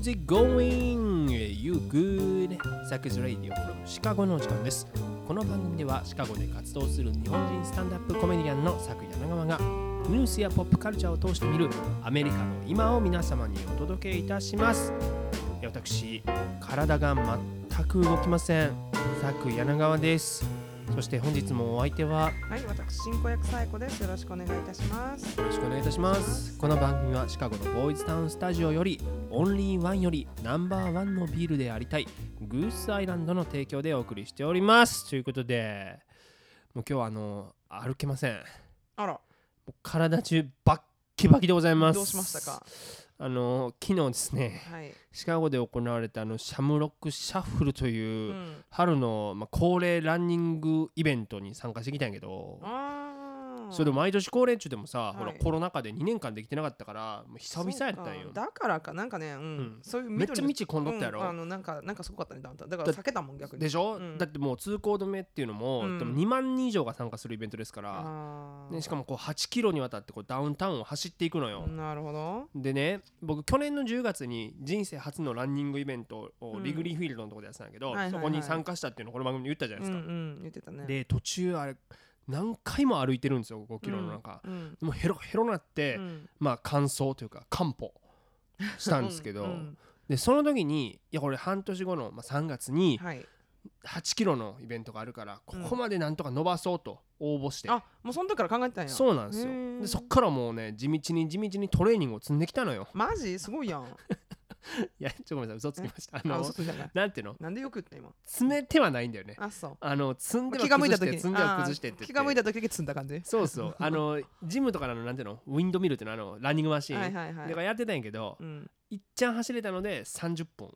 How's it going? You good? サクズラディオ from シカゴのお時間です。この番組ではシカゴで活動する日本人スタンダップコメディアンのサク柳川がニュースやポップカルチャーを通して見るアメリカの今を皆様にお届けいたします。私、体が全く動きません。サク柳川です。そして本日もお相手ははい、私進行役サイコです。よろしくお願いいたします。よろしくお願いいたします。この番組はシカゴのボーイズタウンスタジオよりオンリーワンよりナンバーワンのビールでありたいグースアイランドの提供でお送りしております。ということで、もう今日はあの歩けません。もあら、う体中バッキバキでございます。どうしましたか？あの昨日ですね、はい。シカゴで行われたあのシャムロックシャッフルというう、ん。春の、まあ、恒例ランニングイベントに参加してきたんやけど。それ毎年恒例中でもさ、い。ほらコロナ禍で2年間できてなかったからもう久々やったんよ。だからか、なんかね、うん。ん。そういうめっちゃ道混んどったやろ。うん。あの、なんか、なんかすごかったね、だだから避けたもん、逆に。でしょ、うん。だってもう通行止めっていうのも、うん。でも2万人以上が参加するイベントですから。ね、しかもこう8キロにわたってこうダウンタウンを走っていくのよ、なるほど。でね僕去年の10月に人生初のランニングイベントをうんリグリーフィールドのとこでやってたんだけど、そこに参加したっていうのをこの番組で言ったじゃないですか、ん、言ってたね。で途中あれ何回も歩いてるんですよ5キロの中、うん。もうヘロヘロなって、うん。まあ乾燥というか漢方したんですけど、うんでその時にいやこれ半年後の、まあ、3月にはい。8キロのイベントがあるからこうんこまでなんとか伸ばそうと応募して、あ、もうその時から考えてたんや。そうなんですよでそっからもうね地道に地道にトレーニングを積んできたのよマジ？すごいやん。いやちょっとごめんなさい。嘘つきました。ああ、の嘘ない。なんていうの？なんでよく言った今？詰めてはないんだよね。あ、そう。あの積んでは気が向いた時。に崩して積んでは崩してってあー気が向いたた時に積んだ感じ？そうそう。あのジムとかのなんていうの？ウィンドミルっていうの？あのランニングマシーン、はいはいはい。だからやってたんやけど、うん。いっちゃん走れたので30分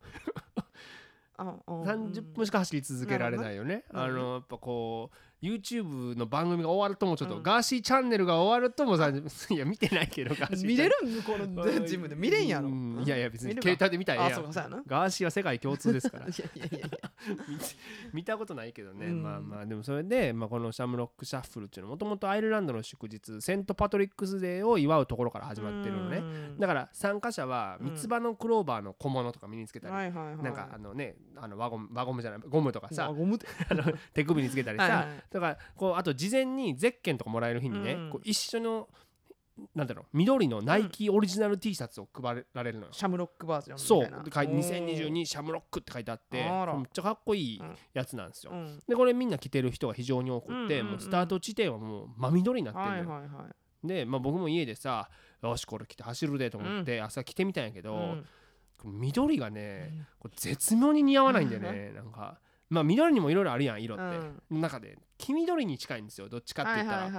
あうん30分しか走り続けられないよね。なるほどねあのやっぱこう YouTube の番組が終わるともちょっと、うん。ガーシーチャンネルが終わるともさ いや見てないけどガーシー見れる？んこのジムで見れんやろ？うん。いやいや別に携帯で見たらええあやガーシーは世界共通ですから。いやいやいやいや。見たことないけどね、うん。まあまあでもそれで、まあ、このシャムロックシャッフルっていうのはもともとアイルランドの祝日セント・パトリックスデーを祝うところから始まってるのね。うん。だから参加者は三つ葉のクローバーの小物とか身につけたり、はいはいはいなんかあのねあの輪ゴム輪ゴムじゃないゴムとかさ。あゴムって。あの手首につけたりさ、はいはいだからこうあと事前にゼッケンとかもらえる日にね、うん。こう一緒のなんだろう緑のナイキオリジナル T シャツを配られるのよ。シャムロックバージョンそうみたいな。で書いて2022シャムロックって書いてあってめっちゃかっこいいやつなんですよ。うん。でこれみんな着てる人が非常に多くって、うんうんうん。もうスタート地点はもう真緑になってるのはいよ。はいはい。で、まあ、僕も家でさよしこれ着て走るでと思って朝着てみたんやけど、うん。緑がね、これ絶妙に似合わないんだよねなんかまあ緑にもいろいろあるやん色って、うん。中で黄緑に近いんですよどっちかっては言ったら、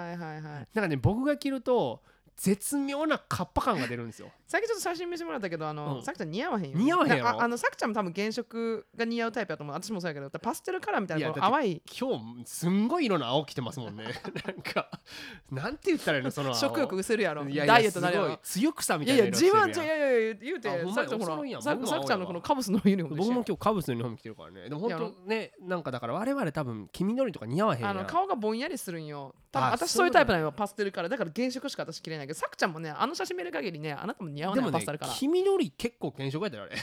なんかね僕が着ると絶妙なカッパ感が出るんですよさっきちょっと写真見せてもらったけどあうん。のさくちゃん似合わへんよ似合わへんやああのさくちゃんも多分原色が似合うタイプだと思う。私もそうやけどパステルカラーみたいいやなこの淡い。今日すんごい色の青着てますもんね。なんかなんて言ったらいいの？その青食欲失せるやろ。いやいやダイエットなるすごい強草みいやいやたいな色して G1 るいや。いやいや言うてあほんまやさくちゃんほおもろいやん。らさ僕もさくちゃんのこのカブスのユニフォーム僕もで今日カブスのユニフォーム着てるからね。でも本当ねなんかだから我々多分黄緑とか似合わへんやん。あの顔がぼんやりするんよ。多分あ私そういうタイプなのよ。パステルカラーだから原色しか私着れないけどさくちゃんもねあの写真見る限りねあなたも似合わないでもパステルカラー黄緑結構原色やったよあれ。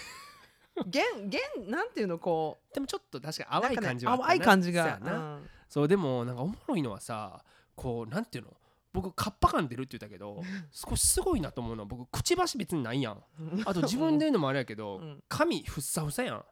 原原なんていうのこでもちょっと確かにう淡い感じはあったな。なんかね淡い感じがそうやな。そうでもなんかおもろいのはさこうなんていうの？僕カッパ感出るって言ったけど 少しすごいなと思うのは僕くちばし別にないやん。うん。あと自分で言うのもあれやけど うん。髪ふっさふさやん。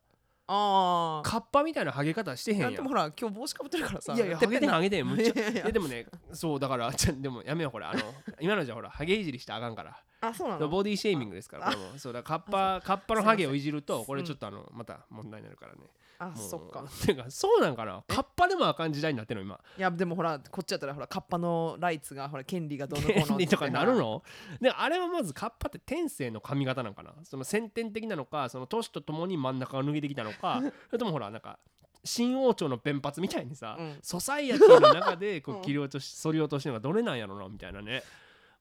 ああカッパみたいなハゲ方してへんやん。でもほら今日帽子かぶってるからさ。いやいやハゲてんハゲてんむっちゃいやいや。えでもねそうだからちょでもやめようこれ。あの今のじゃほらハゲいじりしてあかんからあそうなの？ボディシェーミングですからあこれも。そうだカッパカッパのハゲをいじるとこれちょっとあのまた問題になるからね。あそっか。てかそうなんかな？カッパでもあかん時代になってるの今。いやでもほらこっちやったらほらカッパのライツがほら権利がどうのこうの とかなるの？であれはまずカッパって天性の髪型なんかな？その先天的なのかその年とともに真ん中が抜けてきたのか それともほらなんか新王朝の弁髪みたいにさ、うん。ソサイエティの中でこう切り落とし剃り落としのがどれなんやろなみたいなね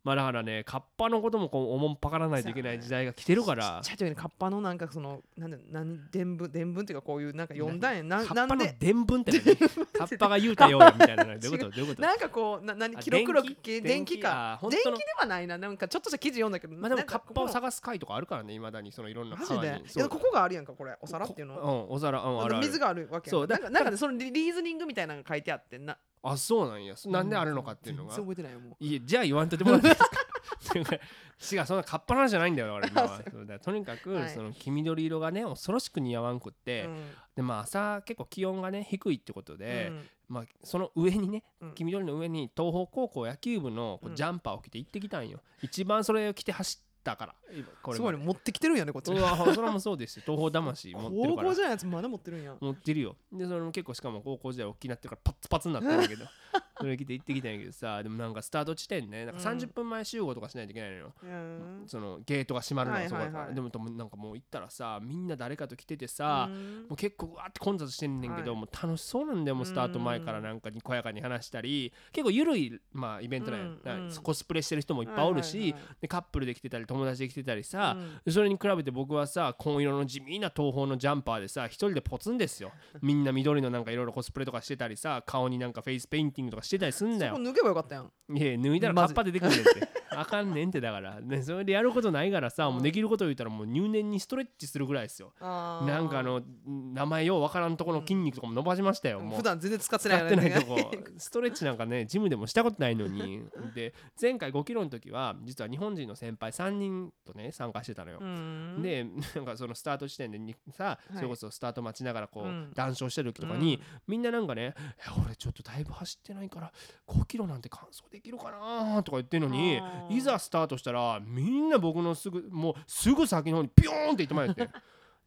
まあだからねカッパのこともこうおもんぱからないといけない時代が来てるかちらっちゃい時にカッパのなんかそのなんで何伝文伝文っていうかこういうなんか読んだんやなカッパのなんで伝聞って何カッパが言うたよみたいな。どういうこと？どういうこと？なんかこうな何あ記録録電気？系電気？か電気ではないな。なんかちょっとした記事読んだけどまあでもカッパを探す回とかあるからねいまだにそのいろんなマジで？ここがあるやんかこれ。お皿っていうのうんお皿。うんある水があるわけそうだなんかなんかねそのリリーズニングみたいなのが書いてあってんなあそうなんや。そなんであるのかっていうのが。全然覚えてないよもう。いやじゃあ言わんといてもらっていいですか？違うそんなカッパの話じゃないんだよ俺今は とにかく、はい。その黄緑色がね恐ろしく似合わんくって、うん。でまあ朝結構気温がね低いってことで、うん。まあ、その上にねうん。黄緑の上に東北高校野球部のジャンパーを着て行ってきたんよ、一番それを着て走ったから。これすごいね持ってきてるんやねこっち。うわそれもそうですよ。東方魂持ってる高から。校じゃないやつまだ持ってるんや。持ってるよ。でそれも結構しかも高校時代大きくなってからパッツパツになったんだけど それ着て行ってきたんやけどさでもなんかスタート地点ねなんかうん。30分前集合とかしないといけないのよ、うん。そのゲートが閉まるのそこだから、でもともなんかもう行ったらさみんな誰かと来ててさ、うん。もう結構うわーって混雑してんねんけど、はい。もう楽しそうなんだよもうスタート前からなんかにこやかに話したり。結構ゆるい、まあ、イベントなんよ、うんコスプレしてる人もいっぱいおるし、はいはいはい。でカップルで来てたり友達で来てたりさ、それに比べて僕はさ紺色の地味な東邦のジャンパーでさ一人でポツンですよ。みんな緑のなんかいろいろコスプレとかしてたりさ顔になんかフェイスペインティングとかしてたりすんだよ。そこ脱げばよかったやん。いや脱いだらカッパ出てくるねんってあかんねんってだから、ね、それでやることないからさ、もうできること言ったらもう入念にストレッチするぐらいですよ。ななんかあの名前ようわからんとこの筋肉とかも伸ばしましたよ、もう普段全然使って使ないってないとこ。ストレッチなんかねジムでもしたことないのに。で前回5キロの時は実は日本人の先輩3人とね参加してたのよ、うん。でなんかそのスタート地点でにさ、い。それこそスタート待ちながらこう、うん。談笑してる時とかに、みんななんかね「え俺ちょっとだいぶ走ってないから5キロなんて完走できるかな?」とか言ってるのにいざスタートしたらみんな僕のすぐもうすぐ先の方にピョーンって行ってまいって。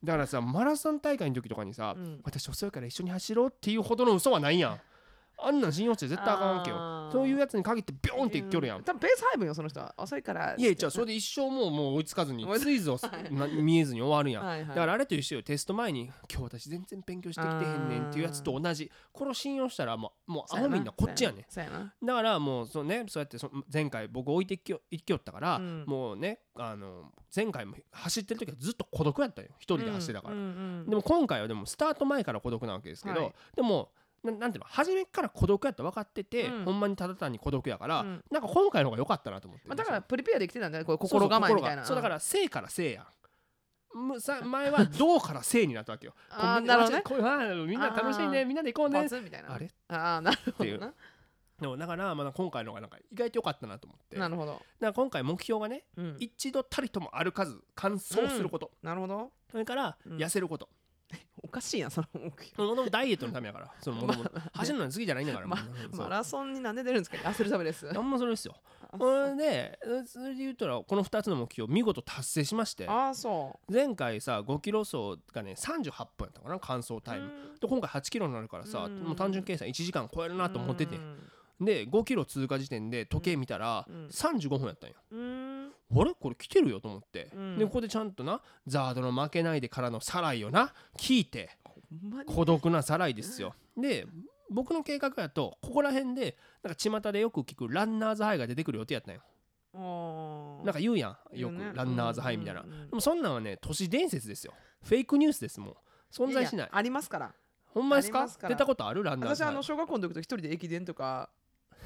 だからさマラソン大会の時とかにさ、うん。私遅いから一緒に走ろうっていうほどの嘘はないやんあんなん信用して絶対あかんわけよ。そういうやつに限ってビョーンって行きよるやん。多分ペース配分よその人は。遅いから。いやじゃあそれで一生もうもう追いつかずに追いつツイズをな見えずに終わるやん。はいはい。だからあれと一緒よテスト前に今日私全然勉強してきてへんねんっていうやつと同じこれを信用したらもうもうアホみんなこっちやねだからもうそうねそうやってそ前回僕置いてきよ行きよったから、うん。もうねあの前回も走ってる時はずっと孤独やったよ。一人で走ってたから、でも今回はでもスタート前から孤独なわけですけど、はい。でもななんていうの初めから孤独やって分かってて、うん。ほんまにただ単に孤独やから、うん。なんか今回の方が良かったなと思って、まあだからプリペアできてたんだよこ心構えみたいな。そうだから生から生やん。むさ前はどうから生になったわけよ。あなるほどね。こうあーみんな楽しいねみんなで行こうね。みたいな。あれ？ああなるほっていう。どなでもだからまだ今回の方がなんか意外と良かったなと思って。だかなるほど。ら今回目標がねうん。一度たりとも歩かず完走すること、なるほど。それからうん。痩せること、おかしいやんその目標。もともとダイエットのためやから。そのもともと走るのに好きじゃないんだから、まマラソンになんで出るんですか痩せるためです。あんまそれですよ。あこれでそれで言ったらこの2つの目標見事達成しましてあーそ前回さ5キロ走がね38分やったかな完走うタイム。うん。で今回8キロになるからさうん。もう単純計算1時間超えるなと思ってて。うんで5キロ通過時点で時計見たらうん35分やったんよ。うん。あれ？これ来てるよと思って。うん。でここでちゃんとなザードの負けないでからのサライをな聞いて。孤独なサライですよ。で僕の計画やとここら辺でなんか巷でよく聞くランナーズハイが出てくる予定やったんよ。なんか言うやん。よくランナーズハイみたいな。でもそんなんはね都市伝説ですよ。フェイクニュースですもう存在しない。やありますから。ほんまですか？出たことある？ランナーズハイ。私あの小学校の時と一人で駅伝とか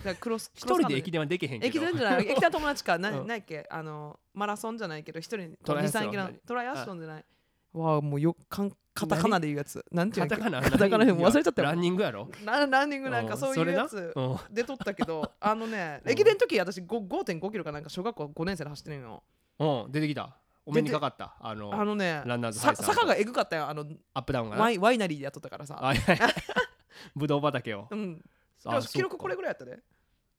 だクロス一人で駅伝はできへんけど。駅伝じゃない。駅伝友達かな うん。何やっけ？あのマラソンじゃないけど一人トライアスロン23キロトライアスロンじゃない。わあもうよかんカタカナで言うやつ。なんていうカタカナ？カタカナでも忘れちゃったよ。ランニングやろ？ラランニングなんかうん。そういうやつうん。出とったけど あのねうん。駅伝の時私5 5.5キロかなんか小学校5年生で走ってるんようん。出てきた。お目にかかった。あのあのねランナーズ坂がえぐかったよあのアップダウンがな。ワイワイナリーでやっとったからさ。ぶどう畑を。うん。で記録これぐらいやったで。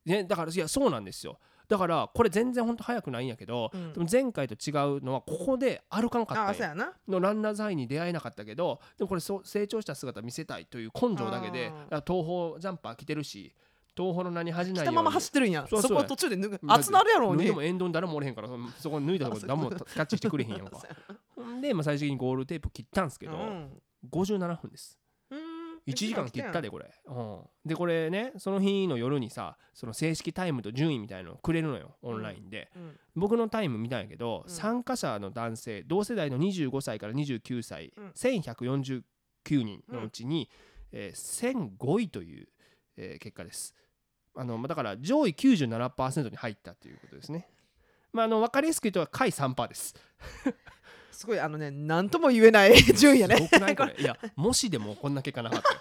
ねだからいやそうなんですよ。だからこれ全然ほんと早くないんやけど、うん。でも前回と違うのはここで歩かんかったんや。のランナーズハイに出会えなかったけどでもこれそう成長した姿見せたいという根性だけで東宝ジャンパー着てるし東宝の名に恥じないように。着たまま走ってるんや。そこ途中で脱ぐ。熱なるやろうに。脱いでも沿道に誰もおれへんからそそこ脱いだところで何もキャッチしてくれへんやんか。で、まあ、最終的にゴールテープ切ったんですけど、うん。57分です。うん1時間切ったでこれ、うん、でこれねその日の夜にさその正式タイムと順位みたいのをくれるのよオンラインで、うん僕のタイム見たんやけど、うん。参加者の男性同世代の25歳から29歳、うん。1149人のうちに、えー1005位という、えー結果です。あのまあだから上位97%に入ったということですね。まああの分かりやすく言うと下位3%ですすごいあのね何とも言えない順位やね。すごくないこれ？いやもしでもこんな結果なかったよ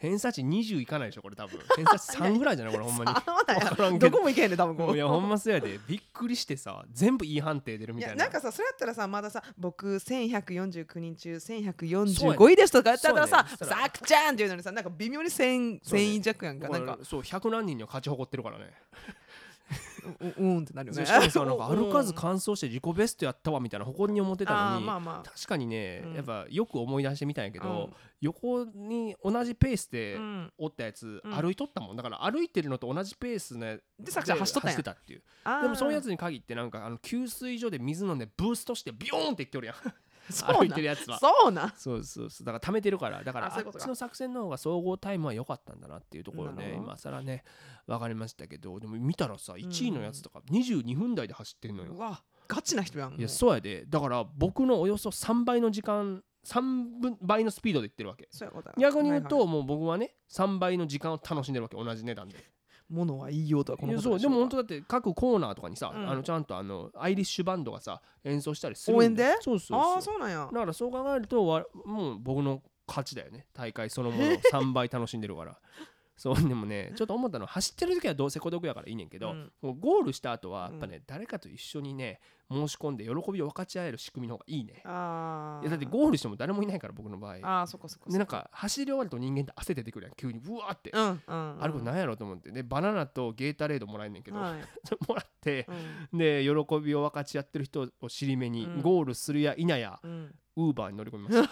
偏差値20いかないでしょこれ多分。偏差値3ぐらいじゃない？これ ほんまに。ど。どこも行けへんね多分こう。いやほんまそうやで。びっくりしてさ全部いい判定出るみたいな。なんかさそれやったらさまださ僕1149人中そうや1145位ですとかやったらさそうやねさくちゃんっていうのにさなんか微妙に1000そうね1000位弱やんかなんか。そう100何人には勝ち誇ってるからねう ううんってなるよね。しかもさなんか歩かずうん完走して自己ベストやったわみたいな誇りに思ってたあのにーまあま確かにね、うん。やっぱよく思い出してみたんやけあど、横に同じペースうでん。おったやつうん。歩いとったもん。だから歩いてるのと同じペースねでさくちゃん走っとったってたっていう。でもそういうやつに限ってなんかあの給水所で水飲んでブーストしてビヨーンっていっておるやん歩いてるやつは。そうなん？そうそうそう。だから貯めてるから。だからあっちの作戦の方が総合タイムは良かったんだなっていうところね。今更ね分かりましたけど。でも見たらさ1位のやつとか22分台で走ってんのよ。うわガチな人やんいやそうやで。だから僕のおよそ3倍の時間3分倍のスピードでいってるわけ。そうやことや逆に言うと、もう僕はね3倍の時間を楽しんでるわけ。同じ値段で物は言いようとはこのうでも本当当だって各コーナーとかにさ、うん。あのちゃんとあのアイリッシュバンドがさ演奏したりするん応援で？そうそうそう。ああそうなんや。だからそう考えるとわもう僕の勝ちだよね。大会そのものを 3倍楽しんでるからそうでもねちょっと思ったのは走ってる時はどうせ孤独やからいいねんけど、うん。もうゴールした後はやっぱね、誰かと一緒にね申し込んで喜びを分かち合える仕組みの方がいいね。あいやだってゴールしても誰もいないから僕の場合。ああそっかそっかでなんか走り終わると人間って汗出てくるやん。急にブワーって、うんうんうん。あれこれ何やろうと思って。でバナナとゲータレードもらえんねんけど、はい。もらってうん。で喜びを分かち合ってる人を尻目に、うん。ゴールするや否やうんウーバーに乗り込みまし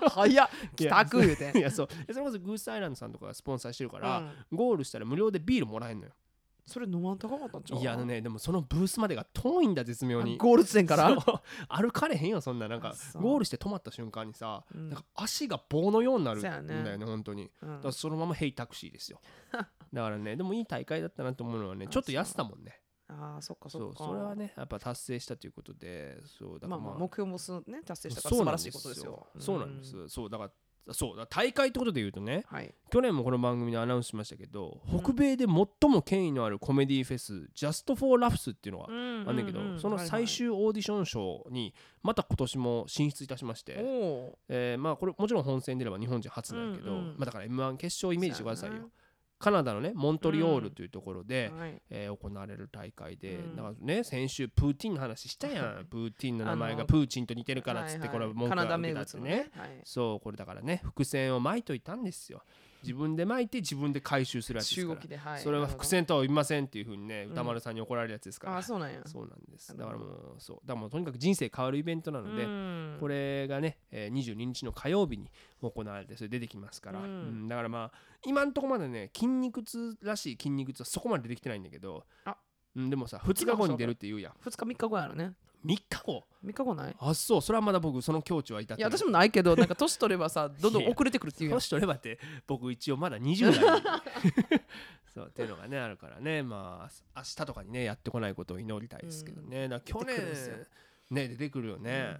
た。早っ。帰宅言うて。いやそう。でそれこそグースアイランドさんとかがスポンサーしてるから、うん。ゴールしたら無料でビールもらえんのよ。それ飲まん高かったんちゃう？いやあのねでもそのブースまでが遠いんだ絶妙に。ゴール地点から？歩かれへんよそんななんか。ゴールして止まった瞬間にさ、うん。なんか足が棒のようになる。んだよね。ね本当に。うん。だからそのままヘイタクシーですよ。だからねでもいい大会だったなと思うのはねあちょっと安さもんねああそっかそっか。それはねやっぱ達成したということでそうだからまあまあまあ。目標もすね達成したから素晴らしいことですよ。そうなん。ですそうなんですそうだからそうだ大会ってことで言うとねはい。去年もこの番組でアナウンスしましたけど、北米で最も権威のあるコメディフェス Just for Laughs っていうのがあんねんけど、その最終オーディション賞にまた今年も進出いたしまして、おおえーまあこれもちろん本戦出れば日本人初なんやけど、うんうんまあ、だから m 1決勝をイメージしてくださいよカナダのねモントリオールというところで、はい。えー行われる大会で、うん。だからね先週プーティンの話したやん。プーティンの名前がプーチンと似てるからっつってこれ文句カナダが受けたってね。はいそうこれだからね伏線を巻いといたんですよ自分で巻いて自分で回収するやつです中からはい。それは伏線とは言いませんっていうふうにねうん。歌丸さんに怒られるやつですから、ああそうなんや。そうなんです。だからもうそう。だからもうとにかく人生変わるイベントなので、うん。これがね、えー22日の火曜日に行われてそれ出てきますから、うん。うん。だからまあ今んとこまでね筋肉痛らしい筋肉痛はそこまで出てきてないんだけど。あ。うん、でもさ2日後に出るって言うやん。2日3日後やろね3日後。3日後ない？あそう。それはまだ僕その境地は至っていや私もないけど なんか年取ればさどんどん遅れてくるっていう。年取ればって僕一応まだ20代。そうっていうのがねあるからね。まあ明日とかにねやってこないことを祈りたいですけどね、だから去出てくるんですよ。年ね出てくるよね、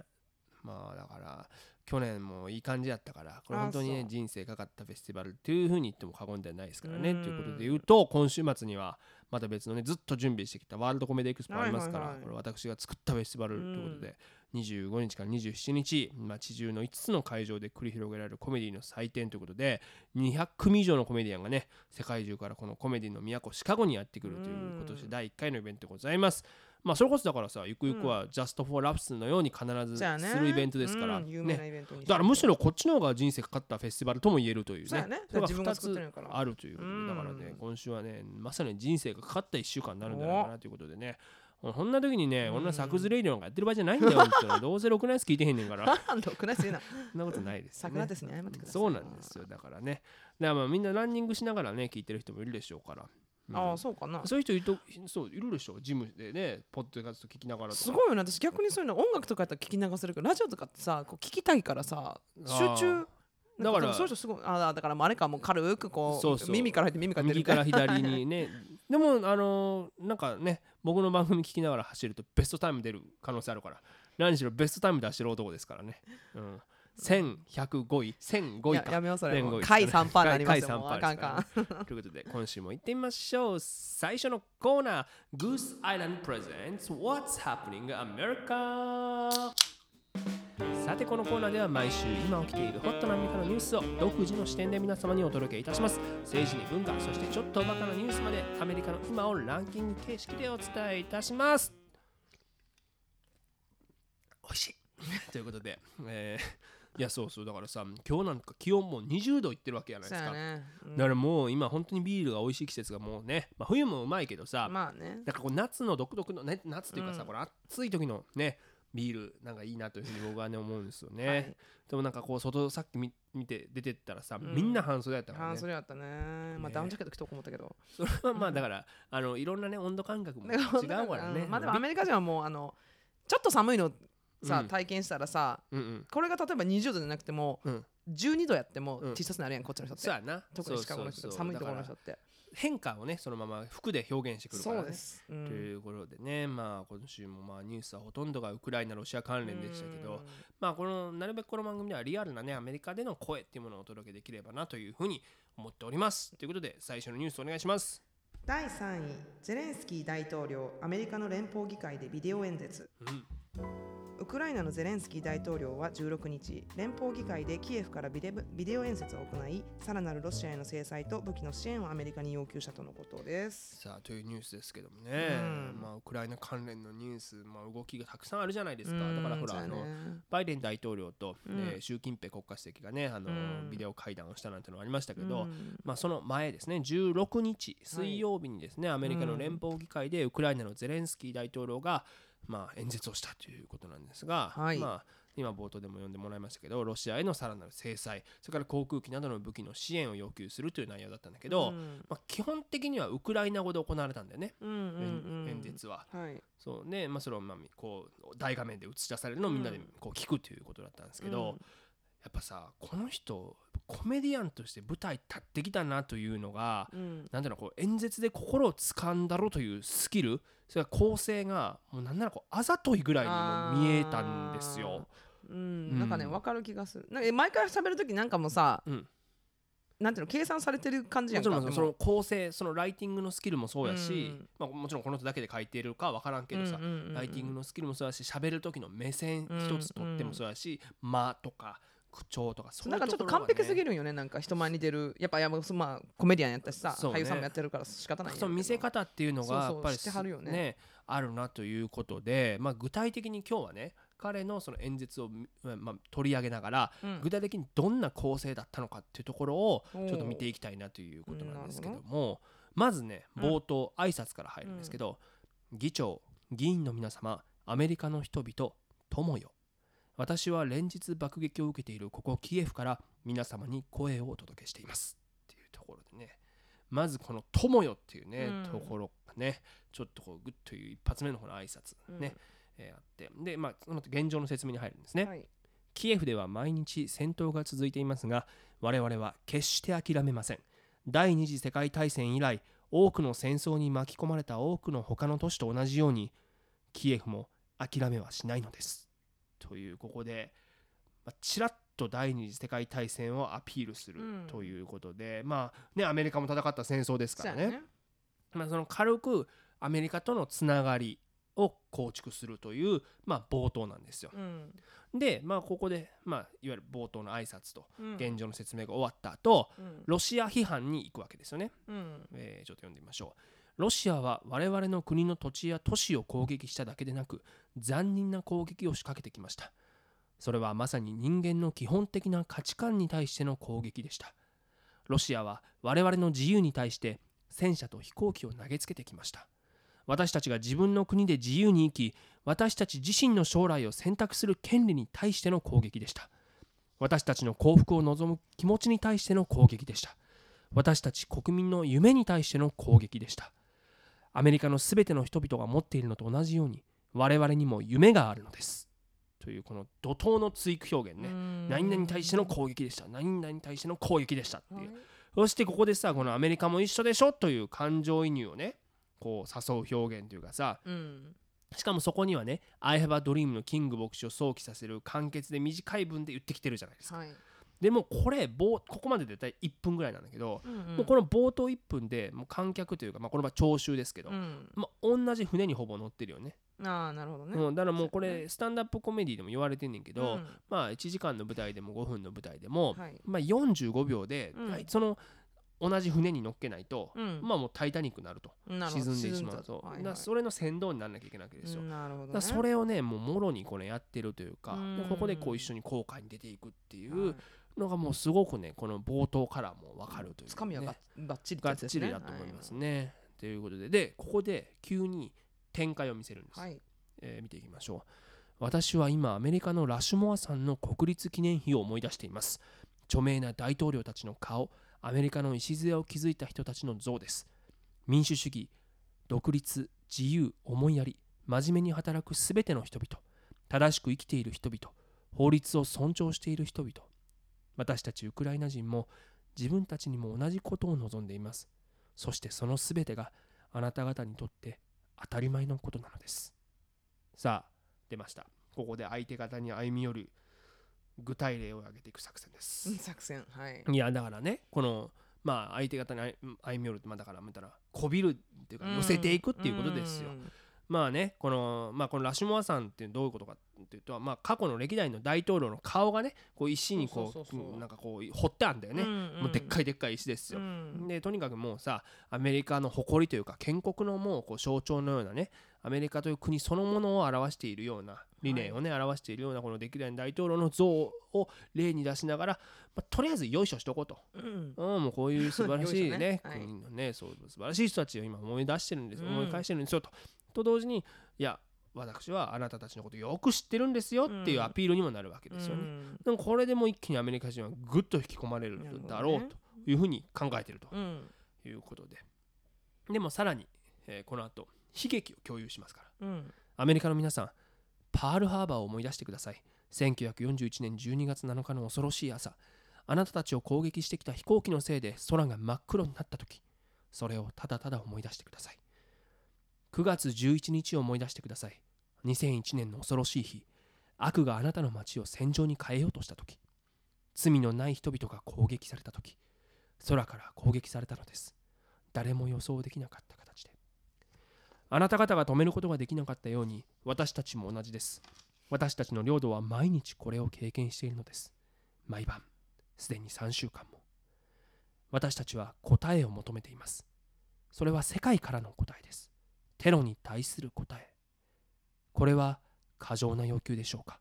まあだから去年もいい感じやったからこれ本当にね人生かかったフェスティバルっていうふうに言っても過言ではないですからね。うん。ということで言うと今週末にはまた別のねずっと準備してきたワールドコメディエクスポありますから、これ私が作ったフェスティバルということで、25日から27日、まあ、地中の5つの会場で繰り広げられるコメディの祭典ということで200組以上のコメディアンがね世界中からこのコメディの都シカゴにやってくるといううん今年第1回のイベントでございます。まあそれこそだからさゆくゆくは Just for Laughs のように必ずするイベントですから、ね、だからむしろこっちの方が人生かかったフェスティバルとも言えるというねそれが自分が2作ってるんやから。つあるということでだからねうん今週はねまさに人生がかかった1週間になるんじゃないかなということでねこんな時にね、うん。こんなサクズレイディオなんかやってる場合じゃないんだよ、どうせろくなやつ聞いてへんねんから。ろくなやつ言うな。そんなことないですよね。桜ですね謝ってくださいそうなんですよ。だからね。だからまあみんなランニングしながらね、聞いてる人もいるでしょうから。うん。ああそうかな。そういう人いるとそういるでしょ？ジムでねポッドキャスト聞きながらすごいよね私逆にそういうの音楽とかやったら聞き流せるけどラジオとかってさこう聞きたいからさ集中だからそういう人すごいあだからあれかもう軽くこう耳から入って耳から出る右から左にね。でもあのーなんかね僕の番組聞きながら走るとベストタイム出る可能性あるから何しろベストタイム出してる男ですからね、うん、1105位。1005位か。ややめようそれ。もう回3パーになりますよ回も。うあ3%かんかんということで今週も行ってみましょう。最初のコーナー Goose Island Presents What's Happening America さてこのコーナーでは毎週今起きているホットなアメリカのニュースを独自の視点で皆様にお届けいたします。政治に文化そしてちょっとバカなニュースまでアメリカの今をランキング形式でお伝えいたします。美味しい。ということで、えーいやそうそう。だからさ今日なんか気温も20度いってるわけじゃないですか、ね。うん。だからもう今本当にビールが美味しい季節がもうね、まあ、冬もうまいけどさ、まあね。なんかこう夏の独特のね夏っていうかさ、うん。この暑い時のねビールなんかいいなというふうに僕はね思うんですよね、はい。でもなんかこう外さっき見見て出てったらさ、ん。みんな半袖やったからね。半袖やったね。まあね。ダウンジャケット着とこう思ったけど。それはまあだからあのいろんなね温度感覚も 違うからね。うん。まあでもアメリカ人はもうあのちょっと寒いのさ、うん。体験したらさうんうん。これが例えば20度じゃなくても、うん。12度やってもうん。T シャツになるやんこっちの人って。そうやな。特にシカゴの人そうそうそう。寒いところのだから人って変化をねそのまま服で表現してくるから、ね、そうです、うん。ということでね、まあ今週もまあニュースはほとんどがウクライナ、ロシア関連でしたけど、まあこのなるべくこの番組ではリアルなねアメリカでの声っていうものをお届けできればなというふうに思っております。ということで最初のニュースお願いします。第3位ゼレンスキー大統領アメリカの連邦議会でビデオ演説。うん、ウクライナのゼレンスキー大統領は16日連邦議会でキエフからビデブビデオ演説を行いさらなるロシアへの制裁と武器の支援をアメリカに要求したとのことです。さあというニュースですけどもね、うん。まあウクライナ関連のニュース、まあ動きがたくさんあるじゃないですか。うんだからほらねのバイデン大統領と、うん。えー習近平国家主席がねあの、うん。ビデオ会談をしたなんてのがありましたけど、うん。まあ、その前ですね16日水曜日にですね、アメリカの連邦議会でウクライナのゼレンスキー大統領が、まあ、演説をしたということなんですが、はい。まあ、今冒頭でも読んでもらいましたけどロシアへのさらなる制裁それから航空機などの武器の支援を要求するという内容だったんだけど、うん。まあ、基本的にはウクライナ語で行われたんだよね、うんうんうん。演説は。はい。そうね。まあ、それをまあこう大画面で映し出されるのをみんなでこう聞くということだったんですけど、うんやっぱさこの人コメディアンとして舞台立ってきたなというのが、うん。なんだろうこう演説で心を掴んだろというスキルそれから構成がもうなんならこうあざといぐらいにも見えたんですよ。うん、なんかねうん分かる気がする。なんか毎回喋る時なんかもさ、うん。なんていうの計算されてる感じやもんか。でもちろんその構成そのライティングのスキルもそうやし、うん。まあ、もちろんこの人だけで書いているかわからんけどさ、ライティングのスキルもそうやし喋る時の目線うん一つとってもそうやし、間とか口調とかそういなかちょっと完璧すぎるんよねなんか人前に出る。やっぱやまあコメディアンやったしさ、そうね。俳優さんもやってるから仕方ないその見せ方っていうのそうそうがやっぱりしてはるよね。あるなということで、まあ、具体的に今日はね彼のその演説を、まあ、取り上げながら、うん。具体的にどんな構成だったのかっていうところをちょっと見ていきたいなということなんですけどうんも、まずね冒頭挨拶から入るんですけど、議長議員の皆様アメリカの人々友よ私は連日爆撃を受けているここキエフから皆様に声をお届けしています。っていうところでね。まずこの「友よ」っていうね、うん。ところがねちょっとこうグッという一発目のこの挨拶ね、えーあって。でまあその後現状の説明に入るんですね、はい。キエフでは毎日戦闘が続いていますが我々は決して諦めません。第二次世界大戦以来多くの戦争に巻き込まれた多くの他の都市と同じようにキエフも諦めはしないのですというここで、まあ、ちらっと第二次世界大戦をアピールするうん。ということで、まあねアメリカも戦った戦争ですからね。ね。まあ、その軽くアメリカとのつながりを構築するという、まあ、冒頭なんですよ。うん。で、まあ、ここで、まあ、いわゆる冒頭の挨拶とうん。現状の説明が終わった後、うん。ロシア批判に行くわけですよね。うん。えーちょっと読んでみましょう。ロシアは我々の国の土地や都市を攻撃しただけでなく残忍な攻撃を仕掛けてきました。それはまさに人間の基本的な価値観に対しての攻撃でした。ロシアは我々の自由に対して戦車と飛行機を投げつけてきました。私たちが自分の国で自由に生き、私たち自身の将来を選択する権利に対しての攻撃でした。私たちの幸福を望む気持ちに対しての攻撃でした。私たち国民の夢に対しての攻撃でした。アメリカのすべての人々が持っているのと同じように、我々にも夢があるのです。というこの怒涛の追句表現ね、何々に対しての攻撃でした。何々に対しての攻撃でしたっていう、そしてここでさこのアメリカも一緒でしょ？という感情移入をねこう誘う表現というかさ。うん。しかもそこにはね「I have a dream」のキング牧師を想起させる簡潔で短い文で言ってきてるじゃないですか。はいでもこれ冒ここまでで大体1分ぐらいなんだけど、もうこの冒頭1分でもう観客というか、まあ、この場合聴衆ですけど、うん。まあ、同じ船にほぼ乗ってるよね。ああなるほどね。うん、だからもうこれスタンダップコメディでも言われてんねんけど、うん。まあ1時間の舞台でも5分の舞台でも、はい。まあ、45秒で、うん。その同じ船に乗っけないと、うん。まあもう「タイタニック」になると。沈んでしまうと、はいはい。それの先導にならなきゃいけないわけですよ。うんなるほどね。それをねもうもろにこれやってるというかここでこう一緒に航海に出ていくっていはい。うのがもうすごくねこの冒頭からも分かるという、ね、つかみはがばっちりがっちりだと思いますね。ということで。でここで急に展開を見せるんです。はい。えー見ていきましょう。私は今アメリカのラシュモア山の国立記念碑を思い出しています。著名な大統領たちの顔アメリカの礎を築いた人たちの像です。民主主義独立自由思いやり真面目に働くすべての人々正しく生きている人々法律を尊重している人々私たちウクライナ人も自分たちにも同じことを望んでいます。そしてそのすべてがあなた方にとって当たり前のことなのです。さあ出ました。ここで相手方に歩み寄る具体例を挙げていく作戦です。うん作戦。はい。いやだからねこのまあ相手方に歩歩み寄るってまあだから見たらこびるっていうかうん寄せていくっていうことですよ、うん。まあねこのまあこのラシュモアさんってどういうことかっていうとまあ過去の歴代の大統領の顔がねこう石にこそうなんかこう掘ってあるんだよね、うんもうでっかいでっかい石ですよ、うん。でとにかくもうさアメリカの誇りというか建国のもうこう象徴のようなねアメリカという国そのものを表しているような理念をね、表しているようなこの歴代の大統領の像を例に出しながら、まあ、とりあえずよいしょしとこうと、うん。うん、もうこういう素晴らしいねね。はい。国のねそう素晴らしい人たちを今思い出してるんです、うん。思い返してるんですよと。と同時にいや私はあなたたちのことよく知ってるんですよっていうアピールにもなるわけですよね。うん。でもこれでもう一気にアメリカ人はぐっと引き込まれるだろうというふうに考えているとうん。いうことで。でもさらに、えーこの後悲劇を共有しますから。うん。アメリカの皆さんパールハーバーを思い出してください。1941年12月7日の恐ろしい朝。あなたたちを攻撃してきた飛行機のせいで空が真っ黒になった時。それをただただ思い出してください9月11日を思い出してください。2001年の恐ろしい日。悪があなたの街を戦場に変えようとした時。罪のない人々が攻撃された時。空から攻撃されたのです。誰も予想できなかった形で。あなた方が止めることができなかったように私たちも同じです。私たちの領土は毎日これを経験しているのです。毎晩。すでに3週間も。私たちは答えを求めています。それは世界からの答えです。テロに対する答え。これは過剰な要求でしょうか？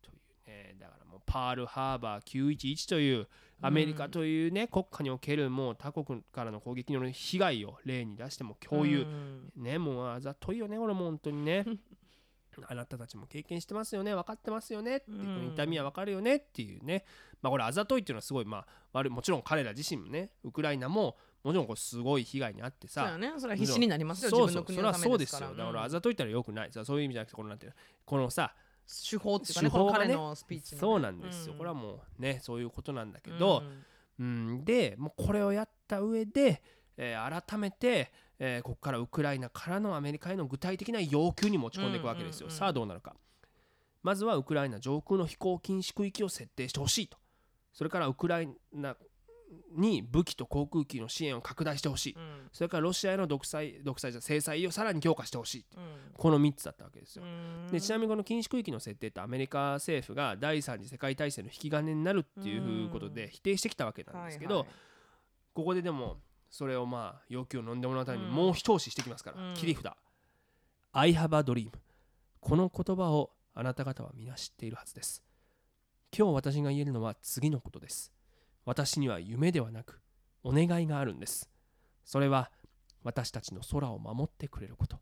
というねだからもうパールハーバー911というアメリカというね、国家におけるもう他国からの攻撃による被害を例に出しても共有、うん。ねもうあざといよねこれもう本当にね。あなたたちも経験してますよね分かってますよねっていう痛みは分かるよねっていうね。まあこれあざといっていうのはすごいまあ悪いもちろん彼ら自身もねウクライナももちろんこうすごい被害に遭ってさそうやね。それは必死になりますよ。自分の国のたそうそれはそうでめですからすよ。だからあうん。ざといったらよくない。さそういう意味じゃなくてこのなんていうのこのさ手法っていうかね手法がねこの彼のスピーチの。ねそうなんですよ、うん。これはもうねそういうことなんだけど、うん。うん、でもうこれをやった上で、えー改めて、えーここからウクライナからのアメリカへの具体的な要求に持ち込んでいくわけですよ、うんうんうん。さあどうなるか。まずはウクライナ上空の飛行禁止区域を設定してほしいと。それからウクライナに武器と航空機の支援を拡大してほしい。うん。それからロシアへの独裁独裁じゃ制裁をさらに強化してほしいうん。この3つだったわけですよ、うん。でちなみにこの禁止区域の設定ってアメリカ政府が第三次世界大戦の引き金になるっていうことで否定してきたわけなんですけど、はいはい。ここででもそれをまあ要求を飲んでもらうためにうん。もう一押ししてきますから、うん。切り札「I have a dream」この言葉をあなた方は皆知っているはずです。今日私が言えるのは次のことです私には夢ではなくお願いがあるんです。それは私たちの空を守ってくれること。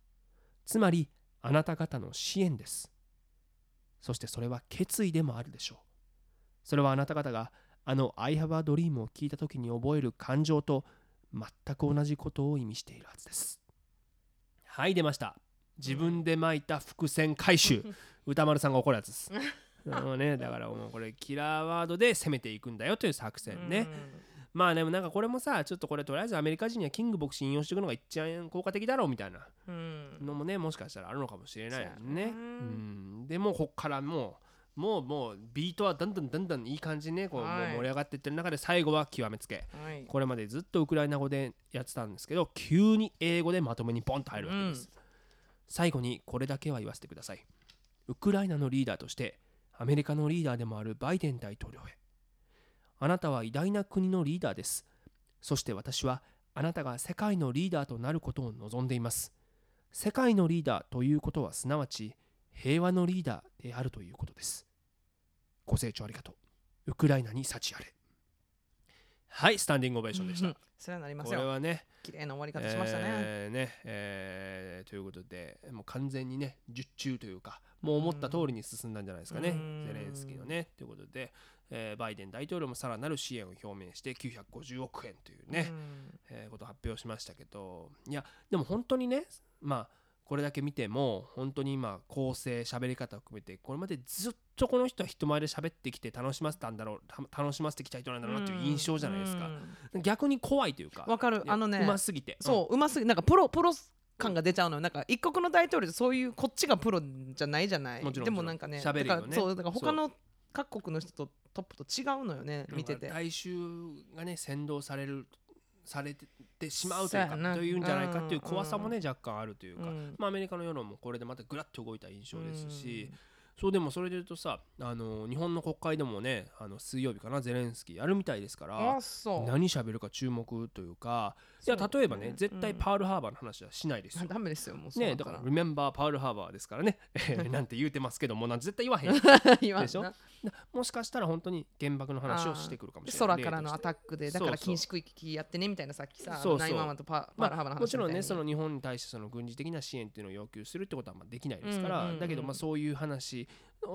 つまりあなた方の支援です。そしてそれは決意でもあるでしょう。それはあなた方があの I have a dream を聞いた時に覚える感情と全く同じことを意味しているはずです。はい出ました。自分で巻いた伏線回収。歌丸さんが怒るやつです もうねだからもうこれキラーワードで攻めていくんだよという作戦ね、まあでもなんかこれもさちょっとこれとりあえずアメリカ人にはキング牧師引用していくのが一番効果的だろうみたいなうん。うんのもねもしかしたらあるのかもしれないよね。なうん、でもこっからもうもうもうビートはだんだんだんだんいい感じにねこう、盛り上がっていってる中で最後は極めつけ。はい。これまでずっとウクライナ語でやってたんですけど急に英語でまとめにポンと入るわけです、最後にこれだけは言わせてください。ウクライナのリーダーとしてアメリカのリーダーでもあるバイデン大統領へ。あなたは偉大な国のリーダーです。そして私はあなたが世界のリーダーとなることを望んでいます。世界のリーダーということはすなわち平和のリーダーであるということです。ご清聴ありがとう。ウクライナに幸あれ。はいスタンディングオベーションでした。それはなりますこれよはね綺麗な終わり方しましたね、えーねえーということでもう完全にね術中というかもう思った通りに進んだんじゃないですかね、うん。ゼレンスキーのね。ということで、えーバイデン大統領もさらなる支援を表明して950億円というね、えーことを発表しましたけどいやでも本当にねまあこれだけ見ても本当に今構成喋り方を含めてこれまでずっとこの人は人前で喋ってきて楽しませたんだろうた楽しませてきた人なんだろうなっていう印象じゃないですか、逆に怖いというかわかる。あのねうますぎて。そううますぎなんかプロプロ感が出ちゃうのよ。なんか一国の大統領ってそういうこっちがプロじゃないじゃない？もちろんでもなんかね喋るよね。そうだから他の各国の人とトップと違うのよねうん見てて。大衆がね先導されるされてしまうというかというんじゃないかっていう怖さもね、若干あるというか、うん。まあ、アメリカの世論もこれでまたぐらっと動いた印象ですし、そうでもそれで言うとさあの日本の国会でもねあの水曜日かなゼレンスキーやるみたいですかうんらあそう。何喋るか注目というかいや例えばねうん。絶対パールハーバーの話はしないですよ。ダメですよもうね、だから「Remember パールハーバー」ですからね。なんて言うてますけどもなん絶対言わへん。言わんな。でしょ？もしかしたら本当に原爆の話をしてくるかもしれない空からのアタックでだから禁止区域やってねみたいなさっきさそう。そう911とパールハーバーの話あ、もちろんねその日本に対してその軍事的な支援っていうのを要求するってことはまあできないですから、だけどまあそういう話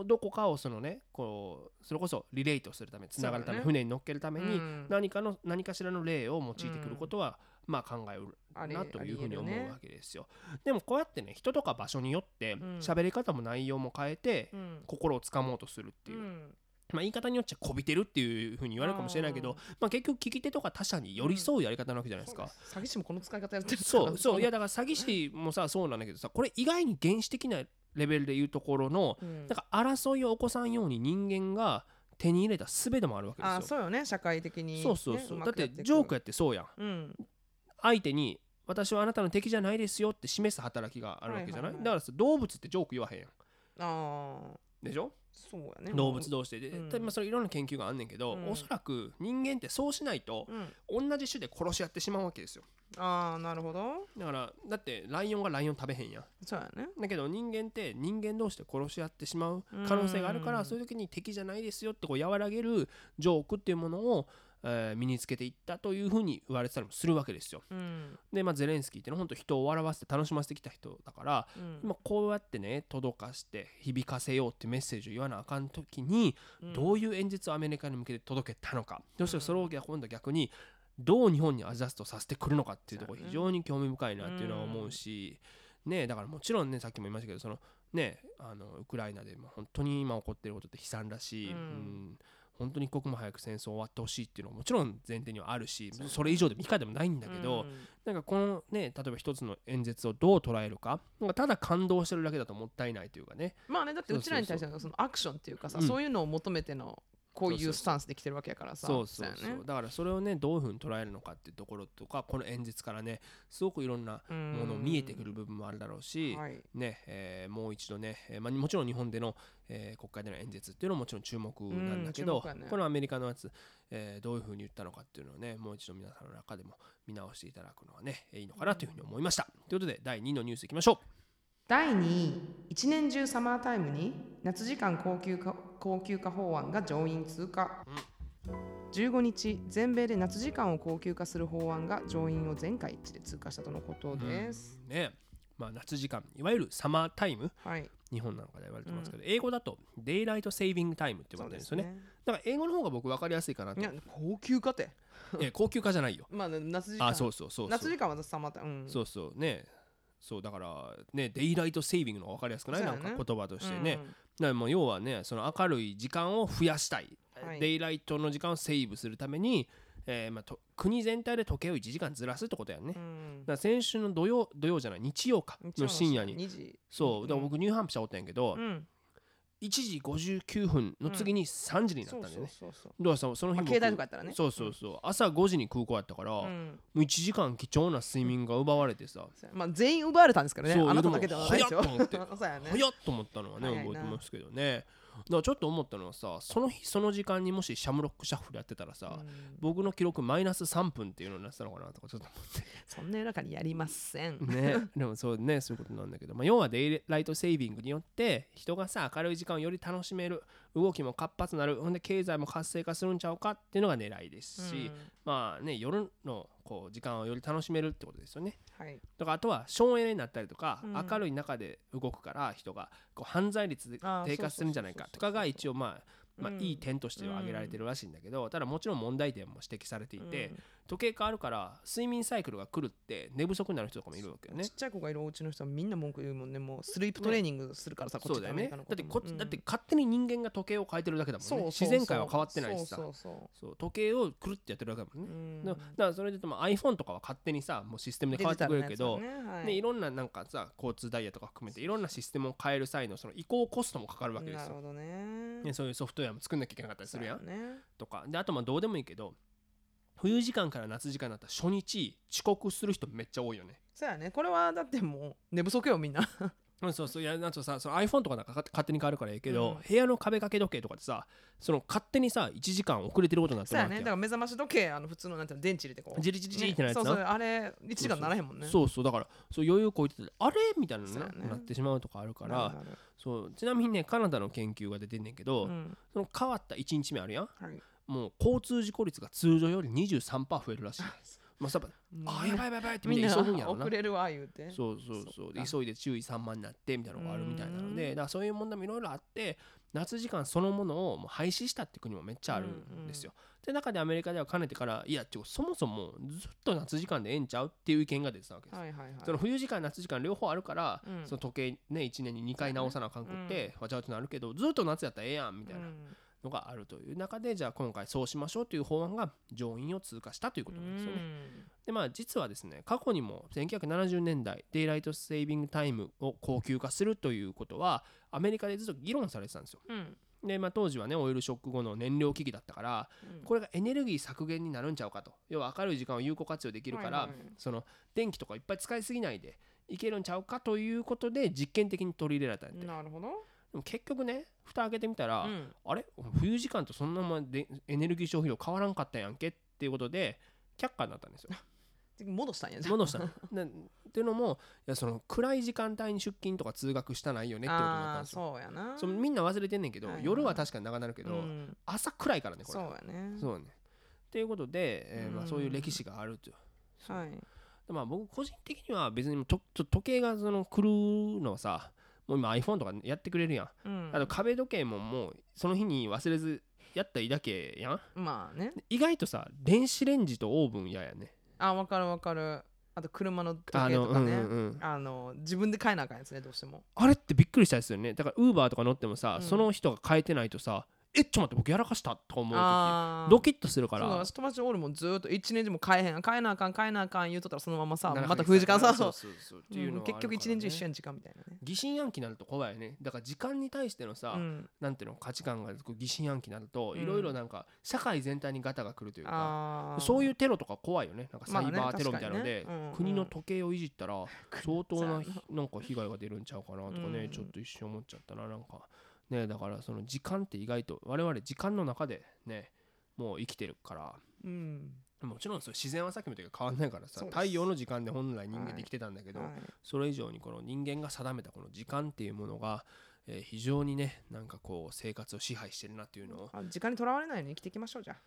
どこかをそのねこうそれこそリレートするためつながるため、船に乗っけるためにうん。何かの何かしらの例を用いてくることは、まあ考えうるなというふうに思うわけですよ。でもこうやってね人とか場所によってん。喋り方も内容も変えてうん。心をつかもうとするっていう、うんまあ、言い方によっちゃこびてるっていうふうに言われるかもしれないけどまあ、結局聞き手とか他者に寄り添うやり方なわけじゃないですか。詐欺師もこの使い方やってるそうそう。いやだから詐欺師もさそうなんだけどさこれ意外に原始的なレベルでいうところのうん。だから争いを起こさんように人間が手に入れた術でもあるわけですよ。あそうよね。社会的にね。そうそうそう、だってジョークやってそうやん。うん。相手に私はあなたの敵じゃないですよって示す働きがあるわけじゃない,、はいはいはい。だからさ動物ってジョーク言わへんやん。ああでしょ？そうやね動物同士で。で、うん。でまあ、それいろんな研究があんねんけど、うん。おそらく人間ってそうしないとうん。同じ種で殺し合ってしまうわけですよ。ああなるほど。だからだってライオンがライオン食べへんやん。そうやね。だけど人間って人間同士で殺し合ってしまう可能性があるからうん。そういう時に敵じゃないですよってこう和らげるジョークっていうものを、えー身につけていったというふうに言われてたりもするわけですよ。うん。で、まあ、ゼレンスキーっていうのは本当人を笑わせて楽しませてきた人だから、うん。まあ、こうやってね届かして響かせようってメッセージを言わなあかん時にどういう演説をアメリカに向けて届けたのか、そしてそれを今度逆にどう日本にアジャストさせてくるのかっていうところ非常に興味深いなっていうのは思うし、ねだからもちろんねさっきも言いましたけどそのねあのウクライナでも本当に今起こっていることって悲惨だし、うん。うん本当に一刻も早く戦争終わってほしいっていうのはもちろん前提にはあるしそれ以上でも以下でもないんだけど、うん。なんかこのね例えば一つの演説をどう捉えるかなんかただ感動してるだけだともったいないというかね。まあねだってうちらに対してのそのアクションっていうかさうん。そういうのを求めてのこういそう。スタンスで来てるわけやからさ。そうそうそう。やね。だからそれをねどういうふうに捉えるのかっていうところとかこの演説からねすごくいろんなもの見えてくる部分もあるだろうし、はい。ねえーもう一度ね、えーまあ、もちろん日本での、えー国会での演説っていうのももちろん注目なんだけど、ね。このアメリカのやつ、えーどういうふうに言ったのかっていうのをねもう一度皆さんの中でも見直していただくのはねいいのかなというふうに思いました。ということで第2のニュースいきましょう。第2位一年中サマータイムに夏時間高級化高級化法案が上院通過、15日全米で夏時間を高級化する法案が上院を全会一致で通過したとのことです、ね。まあ、夏時間いわゆるサマータイム。はい。日本なんかで言われてますけど、英語だとデイライトセービングタイムって言われてるんですよね。だから英語の方が僕分かりやすいかなと高級化って？え高級化じゃないよ。まあ夏時間。あそうそうそうそう。夏時間はサマータイム、うん、そうそう。ねそうだからねデイライトセービングの方が分かりやすくない、なんか言葉としてね、だからもう要はねその明るい時間を増やしたい、はい。デイライトの時間をセーブするために、えーまあ、と国全体で時計を1時間ずらすってことやね、うん。うんら先週の土曜土曜じゃない？日曜か。の深夜。に。2時。そう。だから僕ニューハンプシャーおったんやけど、うん1時59分の次に3時になったんだよね、そうそうそうだからさその日まあ僕携帯とかやったらね。そうそうそう。朝5時に空港やったから、もうん。う1時間貴重な睡眠が奪われてさ、まあ全員奪われたんですからね。そうあなただけではないですよ。早っと思っ そうやね。早っと思ったのはね覚えてますけどね。だからちょっと思ったのはさその日その時間にもしシャムロックシャッフルやってたらさ、うん。僕の記録マイナス3分っていうのになってたのかなとかちょっとそんな夜中にやりません。思ってねでもそうねそういうことなんだけど、まあ、要はデイライトセービングによって人がさ明るい時間をより楽しめる動きも活発になる。ほんで経済も活性化するんちゃうかっていうのが狙いですし、まあね夜のこう時間をより楽しめるってことですよね。うんはい。だからあとは省エネになったりとか、うん。明るい中で動くから人がこう犯罪率で低下するんじゃないかとかが一応まあまあうん。いい点としては挙げられてるらしいんだけど、ただもちろん問題点も指摘されていて、時計変わるから睡眠サイクルが来るって寝不足になる人とかもいるわけよね。ちっ。ちゃい子がいるお家の人はみんな文句言うもんね。もうスリープトレーニングするからさ、こっちそうだよねだってこうん。だって勝手に人間が時計を変えてるだけだもんね。そうそうそう自然界は変わってないしさ。そう時計をくるってやってるだけだもんね、そううん。だだからそれで言うとまあ iPhone とかは勝手にさもうシステムで変わってくれるけど、ね。はい。ね、いろんななんかさ交通ダイヤとか含めていろんなシステムを変える際のその移行コストもかかるわけですよ。なるほどね。ね、そういうソフトウェアも作んなきゃいけなかったりするやん。ね。とか。であとまあどうでもいいけど冬時間から夏時間になったら初日遅刻する人めっちゃ多いよね。そうやね。これはだってもう寝不足よみんな。うん、そうそう。いやなんとさその iPhone とかなんか勝勝手に変わるからええけど、うん。部屋の壁掛け時計とかでさその勝手にさ1時間遅れてることになってそうやね。だから目覚まし時計あの普通のなんていうの電池入れてこう。ジリジリジリってなるやつな。そうそう。あれ1時間ならへんもんね。そうそう。だからそう余裕こいててあれみたいな。のな,、そうやね。なってしまうとかあるからなるなる。そう。ちなみにねカナダの研究が出てんねんけど、うん。その変わった1日目あるやん。はいもう交通事故率が通常より23%増えるらしい。まあ、さあーやばいやばいやばいってみんな急ぐんやろな。遅。れるわ言うて。そうそうそう。急いで注意散漫になってみたいなのがあるみたいなのうでだからそういう問題もいろいろあって夏時間そのものをもう廃止したって国もめっちゃあるんですよ。で中でアメリカではかねてからいやちょそもそもずっと夏時間でええんちゃうっていう意見が出てたわけです。はいはいはい。その冬時間夏時間両方あるから、うん。その時計ね1年に2回直さなあかんくって、わちゃわちゃなるけどずっと夏やったらええやんみたいな。うんのがあるという中でじゃあ今回そうしましょうという法案が上院を通過したということなんですよね。でまあ実はですね過去にも1970年代デイライトセービングタイムを高級化するということはアメリカでずっと議論されてたんですよ。うん。うんでまあ当時はねオイルショック後の燃料危機だったからうん。これがエネルギー削減になるんちゃうかと。要は明るい時間を有効活用できるから、その電気とかいっぱい使いすぎないでいけるんちゃうかということで実験的に取り入れられたんでなるほども結局ね蓋開けてみたら、うん。あれ？冬時間とそんなままでエネルギー消費量変わらんかったやんけっていうことで却下になったんですよ。戻したんや。戻した。っていうのもいやその暗い時間帯に出勤とか通学したないよねってことになったんですよ。そうやな。そのみんな忘れてんねんけど、はいはい。夜は確かに長なるけど、うん。朝暗いからねこれ。そうやね。そうね。っていうことで、えーまあ、うんそういう歴史があるという。そうはい。でまあ僕個人的には別にとと時計がその来るのはさもう今 iPhone とかやってくれるやん、うん。あと壁時計ももうその日に忘れずやったらいいだけやん。まあね。意外とさ電子レンジとオーブン嫌やね。あ分かる分かる。あと車の時あの計とかね、うんうんうん。あの自分で買えなあかんやつねどうしても。あれってびっくりしたですよね。だからウーバーとか乗ってもさ、うん。その人が変えてないとさえちょっと待って僕やらかしたとか思うドキッとするかそうらだ友達おるもんずーっと一年中も買えへん買えなあかん買えなあかん言うとったらそのままさまた冬時間さそうそうそうっていうの結局一年中一緒やん時間みたいなね。疑心暗鬼になると怖いよね。だから時間に対してのさ、うん。なんていうの価値観が疑心暗鬼になるとうん。いろいろなんか社会全体にガタが来るというか、そういうテロとか怖いよね。なんかサイバーテロみたいなので、国の時計をいじったら 相当ななんか被害が出るんちゃうかなとかね、うん。ちょっと一瞬思っちゃったななんかねだからその時間って意外と我々時間の中でねもう生きてるから。うん。もちろんそれ自然はさっきも言ったけど変わんないからさ太陽の時間で本来人間で生きてたんだけど、はい。それ以上にこの人間が定めたこの時間っていうものが、えー非常にねなんかこう生活を支配してるなっていうのをあ時間にとらわれないように生きていきましょうじゃね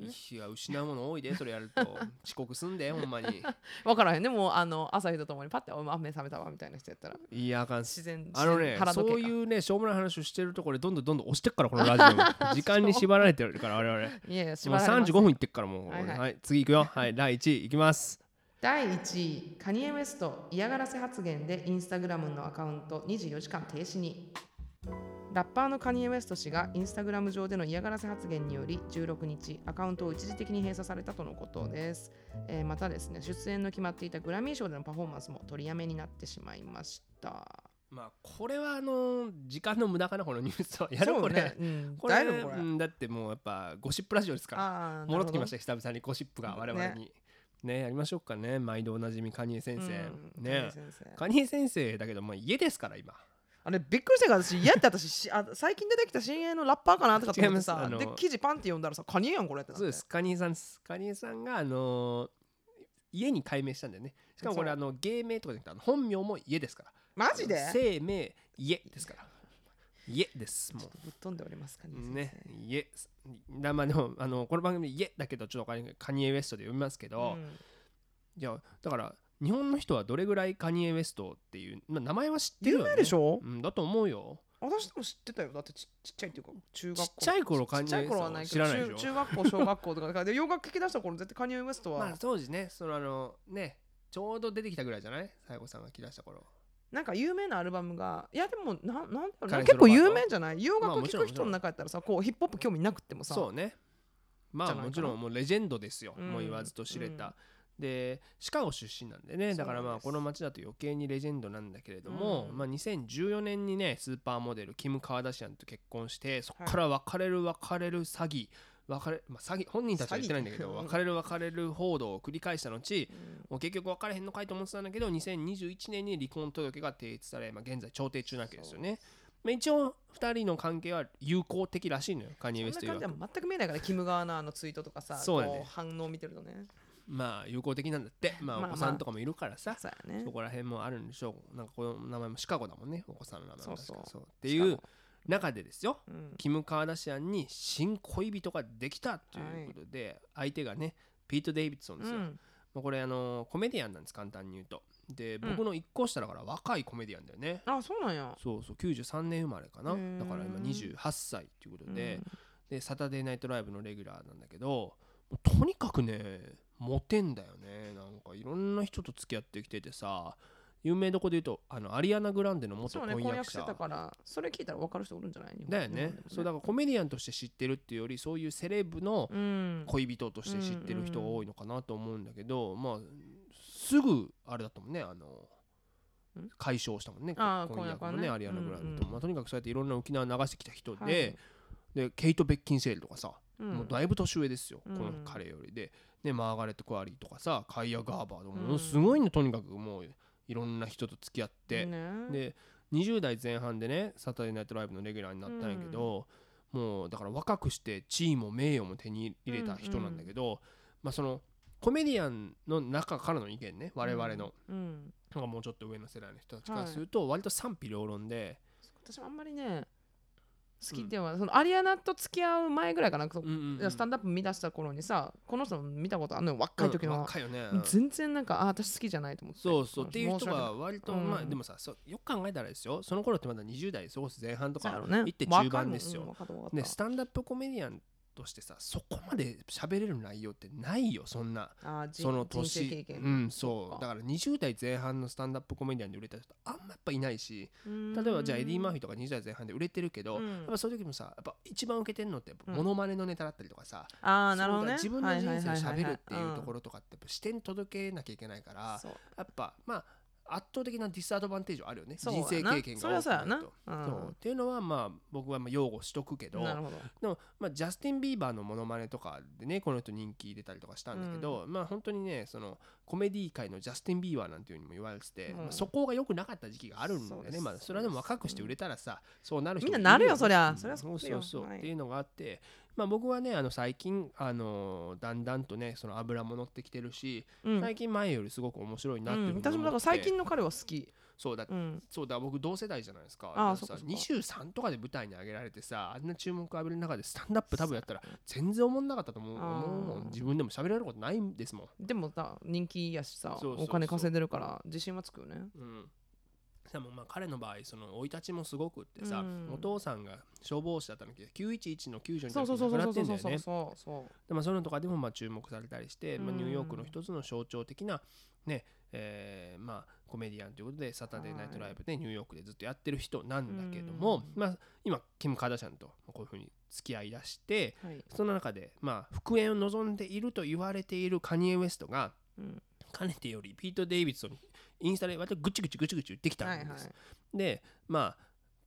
いや失うもの多いでそれやると。遅刻すんでほんまに。あ分からへん。でもあの朝日とともにパッてお目覚めたわみたいな人やったら。いやあかん自然あのねそういうねしょうもない話をしてるところでどんどんどんどん押してっからこのラジオも。時間に縛られてるから我々。いやいや縛られません。35分いってっからもう、はいはいはい、次いくよ。はい。第1位いきます。第1位カニエ・ウェスト嫌がらせ発言でインスタグラムのアカウント24時間停止にラッパーのカニエ・ウェスト氏がインスタグラム上での嫌がらせ発言により16日アカウントを一時的に閉鎖されたとのことです、えーまたですね出演の決まっていたグラミー賞でのパフォーマンスも取りやめになってしまいました。まあこれはあの時間の無駄かなこのニュースはやるこれ、ねうん、これこれ。うんだってもうやっぱゴシップラジオですから。あ戻ってきましたた久々にゴシップが我々にね。やりましょうかね。毎度おなじみカニエ先生、うんね。カニエ先生。カニエ先生だけどもう家ですから今あれびっくりしたから私嫌って私しあ最近出てきた新鋭のラッパーかなとかと思ってさで記事パンって読んだらさカニエやんこれってそうです。カニエさんですカニエさんがあのー家に改名したんだよね。しかもこれあの芸名とかじゃなくてあの本名も家ですから。マジで？生命家ですから。家ですもぶっ飛んでおりますカニエ先生。うね家。だまあでもあのこの番組で家だけどちょっとカニエ・ウエストで読みますけど、うん。いやだから日本の人はどれぐらいカニエ・ウエストっていう、まあ、名前は知ってる有よ、ね、名でしょ？うん、だと思うよ。私でも知ってたよ。だってちちっちゃいっていうか中学校。ちっちゃい頃カニエさんを知らないでしょ？中中学校小学校とかで洋楽聴き出した頃絶対カニエ・ウエストは、まあ当時ねそのあのねちょうど出てきたぐらいじゃない？西郷さんが来だした頃。なんか有名なアルバムがいやでもななんだろう結構有名じゃない？洋まあ楽聴く人の中やったらさこうヒップホップ興味なくってもさ。そうね。まあもちろんもうレジェンドですよ、うん。もう言わずと知れた、でシカゴ出身なんでね。だからまあこの街だと余計にレジェンドなんだけれども、うん。まあ、2014年にねスーパーモデルキム・カーダシアンと結婚してそこから別れる別れる詐欺別れ、まあ、詐欺本人たちは言ってないんだけど別れる別れる報道を繰り返した後うん。もう結局別れへんのかいと思ってたんだけど2021年に離婚届が提出され、まあ、現在調停中なわけですよね。まあ、一応2人の関係は友好的らしいのよカニエ・ウェスト全く見えないからキム側のあのツイートとかさそうやね。反応を見てるとねまあ友好的なんだって。まあまあ。お子さんとかもいるからさ、そうやね。そこら辺もあるんでしょう。なんかこの名前もシカゴだもんねお子さんの名前も。そうそう。っていう中でですよ。うん。キム・カーダシアンに新恋人ができたということで、相手がねピート・デイビッドソンですよ、うん。まあこれあのコメディアンなんです簡単に言うと。でうん。僕の1個下だから若いコメディアンだよね、あそうなんや。そうそう。93年生まれかな。だから今28歳ということで,、うん。でサタデーナイトライブのレギュラーなんだけどとにかくねモテんだよね。なんかいろんな人と付き合ってきててさ有名どこで言うとあのアリアナ・グランデの元そうね婚約者。婚約してたからそれ聞いたら分かる人おるんじゃない？だよね。日本でもそうだからコメディアンとして知ってるっていうよりそういうセレブのうん。恋人として知ってる人が多いのかなと思うんだけど、まあすぐあれだったもんねあのん？解消したもんね婚約も婚約はね。ねアリアナ・グランデと、うんうんまあ、とにかくそうやっていろんな沖縄流してきた人で、はい。でケイト・ベッキンセールとかさ、うん。もうだいぶ年上ですよ、うん。この彼よりででマーガレット・クアリーとかさカイア・ガーバーとかうん。もうすごいねとにかくもういろんな人と付き合って、ね。で20代前半でねサタデーナイトライブのレギュラーになったんやけど、もうだから若くして地位も名誉も手に入れた人なんだけど、まあそのコメディアンの中からの意見ね我々の、うん。なんかもうちょっと上の世代の人たちからすると割と賛否両論で、私もあんまりね好きでは、そのアリアナと付き合う前ぐらいかな、そううんうんうん。スタンダップ見出した頃にさこの人の見たことあるのよ若い時うんいよね、全然なんかあ私好きじゃないと思って。そうそうっていう人が割と、うん。まあでもさそうよく考えたらですよ。その頃ってまだ20代過ごす前半とかね。行って中盤ですよ、ね、スタンダップコメディアンとしてさそこまで喋れる内容ってないよそんな。その年験。うんそう。だから20代前半のスタンダップコメディアンで売れた人あんまやっぱいないし例例えばじゃあエディ・マーフィーとか20代前半で売れてるけど、うん。やっぱそういう時もさやっぱ一番受けてるのってモノマネのネタだったりとかさ、ああなるほどね。自分の人生を喋るっていうところろとかってやっぱ視点届けなきゃいけないからやっぱまあ圧倒的なディスアドバンテージはあるよね。人な。生経験が多くなると。うんそう。っていうのはまあ僕はまあ擁護しとくけどなるほど。でも、まあ、ジャスティン・ビーバーのモノマネとかでねこの人人気出たりとかしたんだけど、まあ本当にねそのコメディ界のジャスティン・ビーバーなんていうふうにも言われてて、うん。まあ、そこが良くなかった時期があるんだよね、まあ、それはでも若くして売れたらさ、そうなる人みんななるよいそりゃ。うん。そりゃそうよ。そうそう、はい。っていうのがあって、まあ、僕はねあの最近、あのだんだんとねその油も乗ってきてるし、うん。最近前よりすごく面白いなってうんいうふうに思って、私もだから最近の彼は好き。そうだ。うん。そうだ僕同世代じゃないですか。ああさそっかそっか。23とかで舞台に上げられてさあんな注目浴びる中でスタンダップ多分やったら全然思んなかったと思う思う自分でも喋れることないんですもん、でもさ人気やしさお金稼いでるから自信はつくよね。うん、でもまあ彼の場合その生い立ちもすごくってさ、うん。お父さんが消防士だったんだけど911の救助に亡くなってんだよね。そうそうでまあそういう。のとかでもまあ注目されたりして、まあ、うんニューヨークの一つの象徴的なねえーまあコメディアンということでサタデーナイトライブでニューヨークでずっとやってる人なんだけども、まあ、今キム・カーダシャンとこういうふうに付き合いだしてはい。その中でまあ復縁を望んでいると言われているカニエ・ウエストがうん。かねてよりピート・デイビッドにインスタで割とぐちぐちぐちぐち言ってきたんです、はいはい。でまあ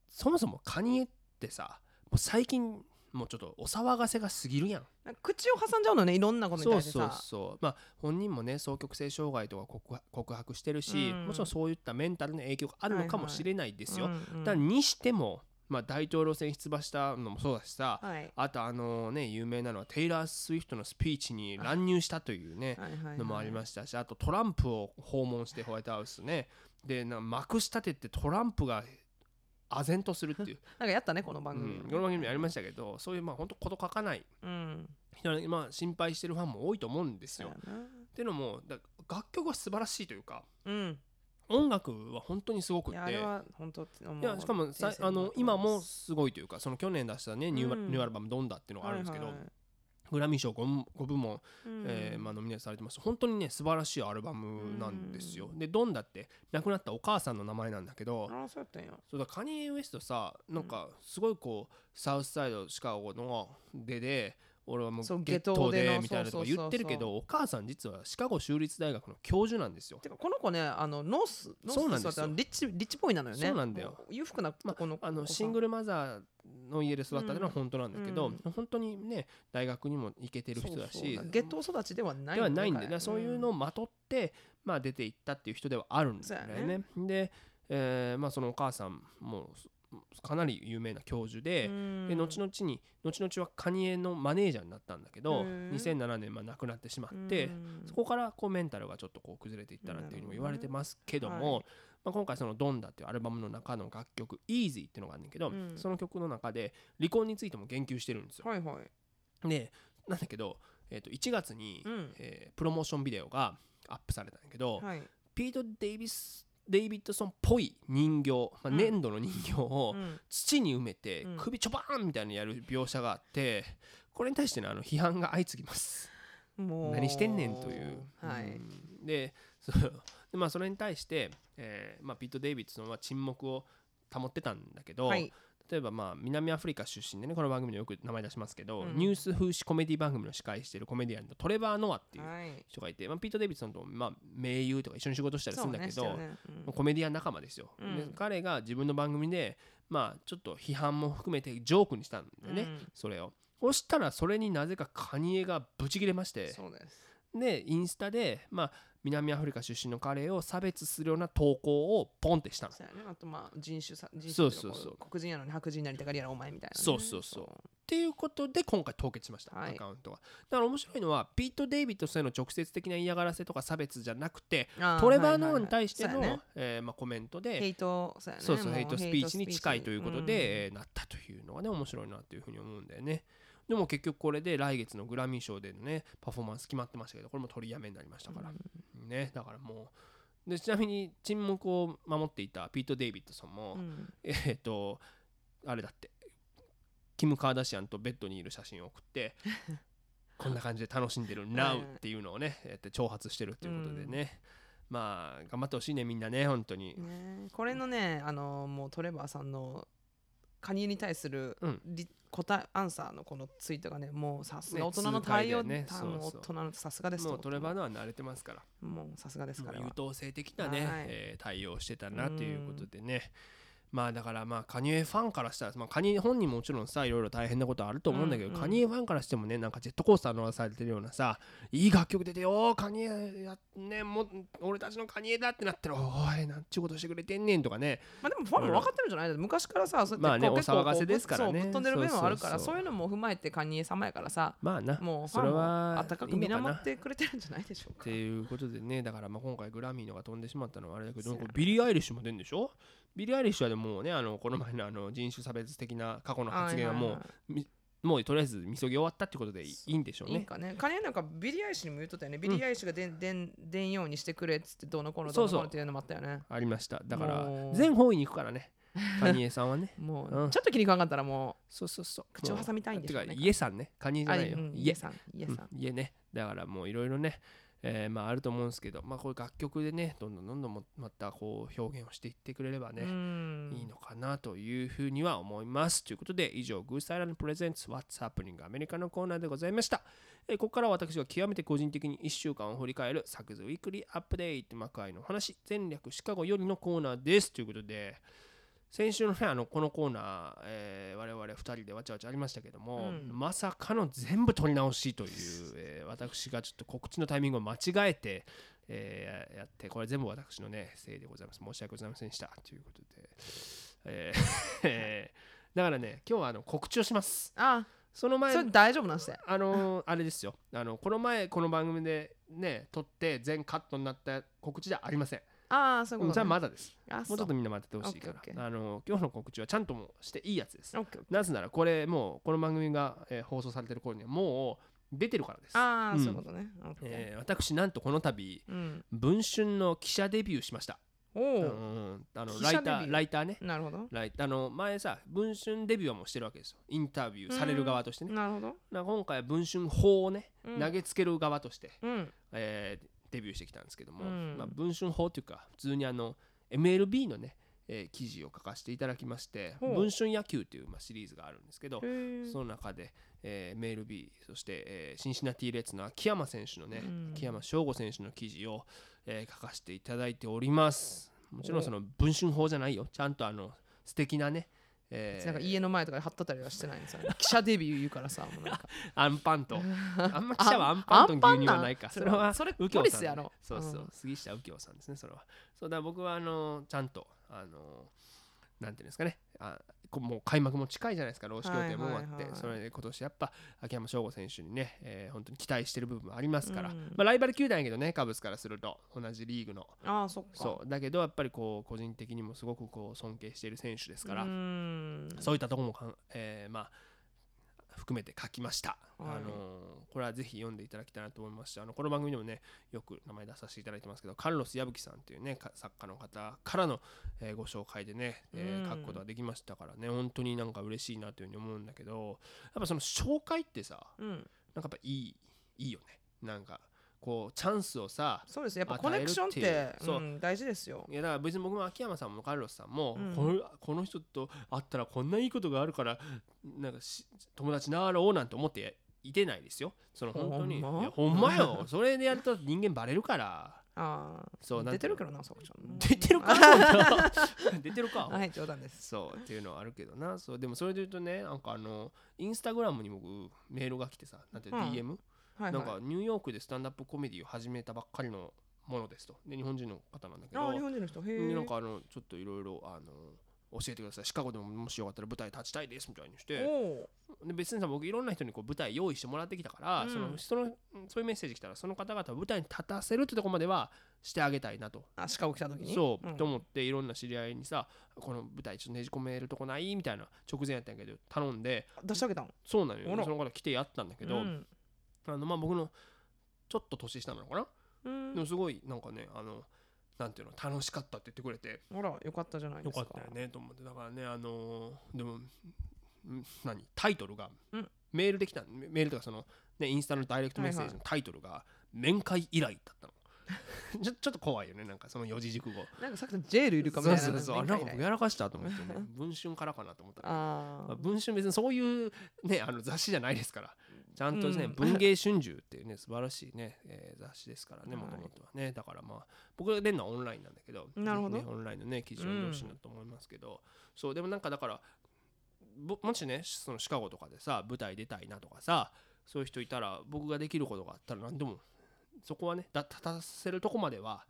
そもそもカニエってさもう最近もうちょっとお騒がせが過ぎるやん。口を挟んじゃうのねいろんなことにそうそう対してさ。そうまあ本人もね双極性障害とか告白してるし、うん。もちろんそういったメンタルの影響があるのかもしれないですよ、うんうんただにしても、まあ、大統領選出馬したのもそうだしさ、はい。あとあのね有名なのはテイラー・スウィフトのスピーチに乱入したというねのもありましたしあとトランプを訪問してホワイトハウスね。でなまくし立ててトランプが唖然とするっていう、なんかやったねこのう番組ん、この番組やりましたけどそういうまあ本当こと書かない。まあ心配してるファンも多いと思うんですよ。っていうのもだ楽曲は素晴らしいというかうん音楽は本当にすごくって。いやしかもさあの今もすごいというかその去年出したねニュー,、うん。ニューアルバム「ドンダ」っていうのがあるんですけど、グラミー賞 5, 5部門、うん。えーまあ、ノミネートされてます。本当にね素晴らしいアルバムなんですよ、でドンダって亡くなったお母さんの名前なんだけど、ああそうやったんやそうだカニエ・ウエストさなんかすごいこうサウスサイドシカゴの出で俺はもうゲットでみたいなとか言ってるけどお母さん実はシカゴ州立大学の教授なんですよ。てかこの子ねあのノースノースってリッチリッチボーイなのよね。そうなんだよ。裕福なとこのあのシングルルマザーの家で育ったのは本当なんだけど、本当にね大学にも行けてる人だしゲット育ちではないではないんで、ね。ね、そういうのをまとって、まあ、出ていったっていう人ではあるんだよそうやね。で、えーまあ、そのお母さんもかなり有名な教授で,、で後々に後々はカニエのマネージャーになったんだけど、うん。2007年まあ亡くなってしまって、そこからこうメンタルがちょっとこう崩れていったなっていうふうにも言われてますけども、はい。まあ、今回その「ドンダ」っていうアルバムの中の楽曲「Easy」っていうのがあるんだけど、うん。その曲の中で離婚についても言及してるんですよ。はいはい。でなんだけど、えー、と1月に、うん。えープロモーションビデオがアップされたんだけど、はい。ピート・デイビスデイビッドソンっぽい人形、まあ、うん。粘土の人形をうん。土に埋めてうん。首ちょばーんみたいにやる描写があってこれに対してのあの批判が相次ぎます。もう。何してんねんという。はい。うん。でそうで、まあ、それに対して、えーまあ、ピート・デイビッドソンは沈黙を保ってたんだけど、はい例えばまあ南アフリカ出身でねこの番組でよく名前出しますけど、うん。ニュース風刺コメディ番組の司会してるコメディアンのトレバー・ノアっていうはい。人がいて、まあ、ピート・デイビッドソンと、まあ、盟友とか一緒に仕事したりするんだけど、ね。うん。コメディアン仲間ですよ、うん。で彼が自分の番組でまあちょっと批判も含めてジョークにしたんだよね、うん。それを。そしたらそれになぜかカニエがブチ切れまして。でインスタで、まあ、南アフリカ出身の彼を差別するような投稿をポンってしたの。そうやねあとまあ人種さ人そう種っていかそうそうこ黒人やのに白人になりたがりやろお前みたいな。ねそうそうそう。っていうことで今回凍結しました、はい。アカウントがだから面白いのはピート・デイビッドソンへの直接的な嫌がらせとか差別じゃなくてあートレバー・ノアに対しての、そうやね。えーまあ、コメントでヘイトそうやね。そうそうもヘイトスピーチに近いということうんで、えーなったというのがね面白いなというふうに思うんだよねでも結局これで来月のグラミー賞でのねパフォーマンス決まってましたけどこれも取りやめになりましたから、ねだからもうでちなみに沈黙を守っていたピート・デイビッドソンも、うん。えっ、とあれだってキム・カーダシアンとベッドにいる写真を送って こんな感じで楽しんでる Now っていうのをねやって挑発してるっていうことでね、まあ頑張ってほしいねみんなね本当に、ねこれのねあのもうトレバーさんのカニエに対するうん。リ答えアンサーのこのツイートがねもうさすがね大人の対応、ね。大人のさすがですもうトレバーーのは慣れてますから。もうさすがですから。優等生的なね、はい。えー対応してたなということでねまあだからまあカニエファンからしたら、まあ、カニエ本人ももちろんさいろいろ大変なことあると思うんだけど、うんうん。カニエファンからしてもねなんかジェットコースター乗らされてるようなさいい楽曲出てよカニエやねもう俺たちのカニエだってなってるおいなんちゅうことしてくれてんねんとかね。まあでもファンも分かってるんじゃない？昔からさそうやってまあねお騒がせですからね。ぶっ飛んでる面はあるからそういうのも踏まえてカニエ様やからさまあなもうフそれァンもは温かく見守ってくれてるんじゃないでしょうか。っていうことでねだからまあ今回グラミーのが飛んでしまったのはあれだけどビリー・アイリッシュも出るんでしょ？ビリー・アイリッシュはでもうねあのこの前のあの人種差別的な過去の発言はもう、みもうとりあえずみそぎ終わったってことでいいんでしょうね。いいんかね。カニエなんかビリー・アイシュにも言っとったよね。ビリー・アイシュがでんでん。でんようにしてくれっつってどうのこうのどそううそうのこうのっていうのもあったよね。ありました。だから全方位に行くからね。カニエさんはね。もうん。うちょっと気に食わんかったらもそうそうそう。口を挟みたいんでしょうね。てか家さんねカニエう、じゃないよ、あうん。さん、家さん。うん。家ね。だからもういろいろねえーまああると思うんですけどまあこういう楽曲でねどんどんどんどんもまたこう表現をしていってくれればね、うんいいのかなというふうには思います。ということで、以上、グースタイランドプレゼンツ What's Happening アメリカのコーナーでございました。えーここからは私が極めて個人的に1週間を振り返るサクズウィークリーアップデート幕開のお話、全略シカゴよりのコーナーです。ということで、先週のね、あのこのコーナー、えー我々2人でわちゃわちゃありましたけども、うんまさかの全部取り直しという、えー私がちょっと告知のタイミングを間違えて、えーやって、これ全部私のね、せいでございます。申し訳ございませんでした。ということで、えー えーだからね、今日はあの告知をします。あ、その前それ大丈夫なんして。あのーあれですよあのこの前この番組でね撮って全カットになった告知じゃありませんああ、そういうこと、ね。じゃあまだです。あ、もうちょっとみんな待っててほしいから。あの今日の告知はちゃんともしていいやつです。なぜならこれもうこの番組が、えー放送されてる頃にはもう出てるからです。ーああ、うんそういうことね。えー私なんとこの度うん。文春の記者デビューしました。おう。んお、うん。あの記ライターライターね。なるほど。ライあの前さ文春デビューはもうしてるわけですよ。インタビューされる側としてね。なるほど。今回は文春法をね、うん。投げつける側としてうん。えーデビューしてきたんですけども、うん。まあ、文春法というか普通にあの MLB のね、えー記事を書かせていただきまして文春野球という、まあ、シリーズがあるんですけど。その中で、えー MLB そして、えーシンシナティレッツの秋山選手のね、うん。秋山翔吾選手の記事を、えー書かせていただいております。もちろんその文春法じゃないよ。ちゃんとあの素敵なね、えーなんか家の前とかで貼っとったりはしてないんですよね。記者デビュー言うからさ、もうなんか。アンパンと あんま記者はアンパンと牛乳はないか。あそれはそれ右京さん、ね。そうそう、うん。杉下右京さんですねそれは。そうだ僕はあのちゃんとあのなんていうんですかね。あこもう開幕も近いじゃないですか労使協定も終わって、はいはいはいそれで今年やっぱ秋山翔吾選手にね、えー本当に期待してる部分もありますから、うんまあ、ライバル球団やけどねカブスからすると同じリーグの。ああ、そっか。そう。だけどやっぱりこう個人的にもすごくこう尊敬している選手ですから、うーん。そういったところもかん、えーまあ含めて書きました、はい。あのーこれはぜひ読んでいただきたいなと思いますしあのこの番組でもねよく名前出させていただいてますけどカルロス矢吹さんというねか作家の方からの、えーご紹介でね、えーうん。書くことができましたからね本当になんか嬉しいなというふうに思うんだけどやっぱその紹介ってさうん。なんかやっぱいいいいよね。なんかこうチャンスをさそうです。やっぱコネクションってそう。うん大事ですよ。いやだから別に僕も秋山さんもカルロスさんも、うん。これこの人と会ったらこんないいことがあるからなんかし友達なろうなんて思っていてないですよ。その本当に。ほんま？いやほんまよ。それでやると人間バレるから。ああ。そう出てるけどな、そこちゃん。出てるか？出てるか、はい、冗談です。そうっていうのはあるけどな。そうでもそれで言うとねなんかあのインスタグラムに僕メールが来てさなんてうん DM、はいなんかはい。ニューヨークでスタンダップコメディを始めたばっかりのものですとで日本人の方なんだけどああ、日本人の人。へでえ。なんかあのちょっといろいろあの教えてくださいシカゴでももしよかったら舞台立ちたいですみたいにしておお。で別にさ僕いろんな人にこう舞台用意してもらってきたから、うんそのそのそういうメッセージ来たらその方々を舞台に立たせるってとこまではしてあげたいなとあ、シカゴ来た時に？そう、んと思っていろんな知り合いにさこの舞台ちょっとねじ込めるとこないみたいな直前やったんやけど頼んで出してあげたん？そうなのよあらその方来てやったんだけど、うんあのまあ僕のちょっと年下なのかな、うん。でもすごいなんかねあのなんていうの楽しかったって言ってくれて。あら、よかったじゃないですか。よかったよねと思って。だからねあのーでもん何？タイトルが、うん。メールできたメメールとかその、ね、インスタのダイレクトメッセージのタイトルが「面会依頼」だったの。ちょちょっと怖いよねなんかその四字熟語。なんかさっきのジェールいるかもしれな。い。そうそう。あなんかやらかしたと思ってね。文春からかなと思ったら あまあ文春別にそういう、ね、あの雑誌じゃないですからちゃんとね、うん。文芸春秋っていうね素晴らしいね、えー雑誌ですからねはい。もともとはね。だからまあ僕が出るのはオンラインなんだけどなるほど。ねオンラインのね記事を読んでほしいなと思いますけど、そうでもなんかだからぼもしねそのシカゴとかでさ舞台出たいなとかさそういう人いたら僕ができることがあったら何でもそこはねだ立たせるとこまでは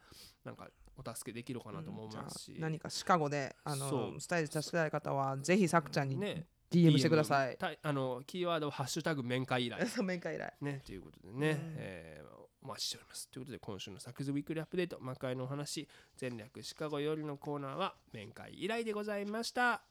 なんかお助けできるかなと思いますし、じゃあ何かシカゴであそのう。スタイル助けたい方はぜひさくちゃんにね DM してください。たあのキーワードは「ハッシュタグ面会依頼」そう面会以来。ね、ということでね、うんえーお待ちしております。ということで、今週のサクズウィークリーアップデート、魔界のお話、全略シカゴよりのコーナーは面会依頼でございました。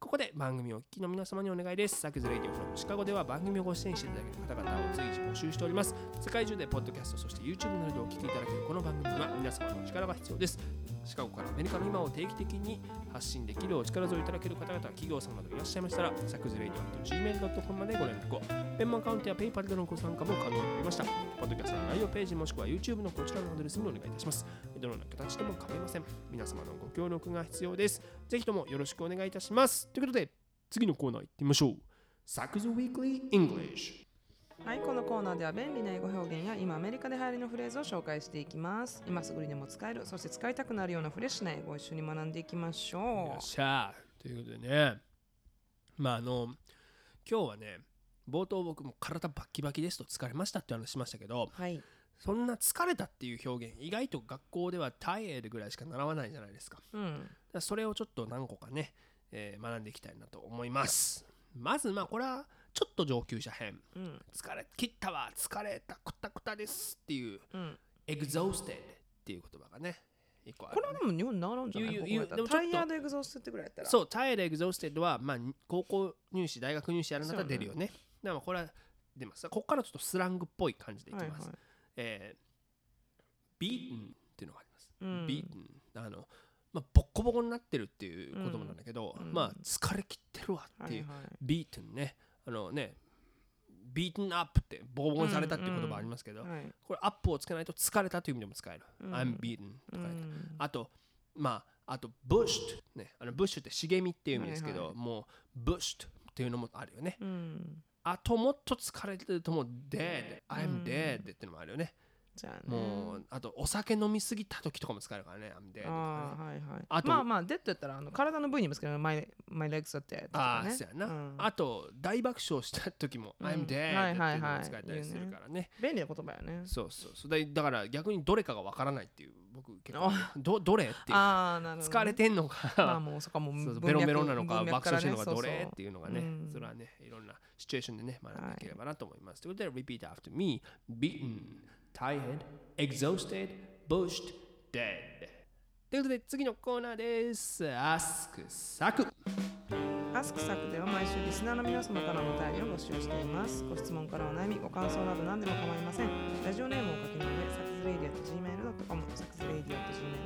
ここで番組をお聞きの皆様にお願いです。サクズレイディオフロムシカゴでは番組をご出演していただける方々を随時募集しております。世界中でポッドキャスト、そして YouTube などでお聞きいただけるこの番組は皆様の力が必要です。シカゴからアメリカの今を定期的に発信できるお力添えいただける方々、企業様などいらっしゃいましたら、サクズレイディオ Gmail.com までご連絡を。ペンマアカウントや PayPal でのご参加も可能になりました。ポッドキャストの概要ページもしくは YouTube のこちらのアドレスにお願いいたします。どのような形でも構いません。皆様のご協力が必要です。ぜひともよろしくお願いいたします。ということで、次のコーナー行ってみましょう。サクズ Weekly English。はい、このコーナーでは便利な英語表現や今アメリカで流行りのフレーズを紹介していきます。今すぐにでも使える、そして使いたくなるようなフレッシュな英語を一緒に学んでいきましよょっしゃーということでね、まああの、今日はね、冒頭僕も体バッキバキですと疲れましたって話しましたけど、う。はい。そんな疲れたっていう表現、意外と学校ではタイエルぐらいしか習わないじゃないですか。うん。だからそれをちょっと何個かね、えー学んでいきたいなと思います。まずまあこれはちょっと上級者編。うん。疲れ切ったわ。疲れたくたくたですっていううん。exhausted っていう言葉がね一個ある。これはでも日本に習うんじゃない？言う言うここやった。らでもタイヤードエグゾーストってぐらいやったら。そう tired exhausted はまあ高校入試大学入試やるんだったら出るよね。だからまあこれは出ますここからちょっとスラングっぽい感じでいきます、はいはい。えー、beaten っていうのがあります、うん。beaten あのまあボッコボコになってるっていう言葉なんだけど、うん。まあ疲れ切ってるわっていう、はいはい。beaten ねあのね beaten up ってボコボコにされたっていう言葉ありますけど、はい。これアップをつけないと疲れたという意味でも使える、うん。I'm beaten とか、うん。あとまああと bushed ね。あの bushed って茂みっていう意味ですけど、はいはい。もう bushed っていうのもあるよね。うん。あともっと疲れてるともう dead I'm dead っていうのもあるよね、じゃあね。もうあとお酒飲みすぎた時とかも使えるからね I'm dead とかね。ああ、はいはい。あとまあまあ、デッドやったらあの体の部位にもつける my, my legs だってとあかね。あそうやな、うん。あと大爆笑した時も、うん。I'm dead はいってのはいいうはいも使えたりするからね,、便利な言葉やね。そうそうそう。だだから逆にどれかがわからないっていう僕結構あどどれっていう。ああ、なるほどね。疲れてんのか、まあもうそこはもうそうそう文脈ベロベロなのか文脈爆笑してるのかどれそう。そうっていうのがね、うん。それはねいろんなシチュエーションでね学んでいければなと思います。ということで repeat after me beaten, tired, exhausted, bushed, dead ということで次のコーナーです。Ask サクアスクサクでは毎週リスナーの皆様からのお便りを募集しています。ご質問からお悩み、ご感想など何でも構いません。ラジオネームを書きの上、サクズレイディア gmail.com、サクズレイディア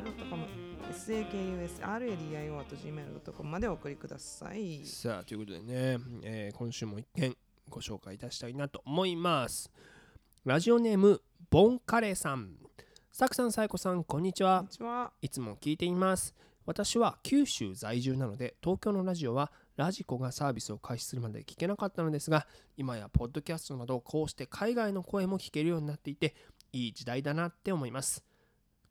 gmail.com、sakuradio.gmail.com までお送りください。さあということでね、えー今週も一件ご紹介いたしたいなと思います。ラジオネームボンカレーさん。サクさん、サイコさん、こんにちはこんに。ちは。いつも聞いています。私は九州在住なので、東京のラジオはラジコがサービスを開始するまで聞けなかったのですが、今やポッドキャストなどこうして海外の声も聞けるようになっていて、いい時代だなって思います。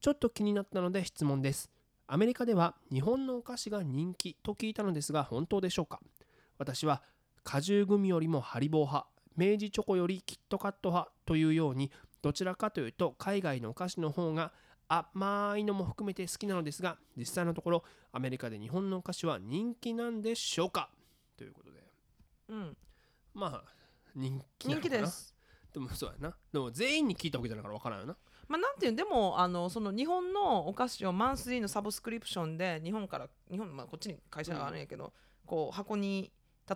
ちょっと気になったので質問です。アメリカでは日本のお菓子が人気と聞いたのですが、本当でしょうか？私は果汁グミよりもハリボー派、明治チョコよりキットカット派というように、どちらかというと海外のお菓子の方が甘いのも含めて好きなのですが実際のところアメリカで日本のお菓子は人気なんでしょうか？ということで。うん、まあ人気な人気です。でもそうやな。でも全員に聞いたわけじゃないから分からんよな。まあ、なんていうんでもあのその日本のお菓子をマンスリーのサブスクリプションで日本から日本、まあ、こっちに会社があるんやけど、こう箱に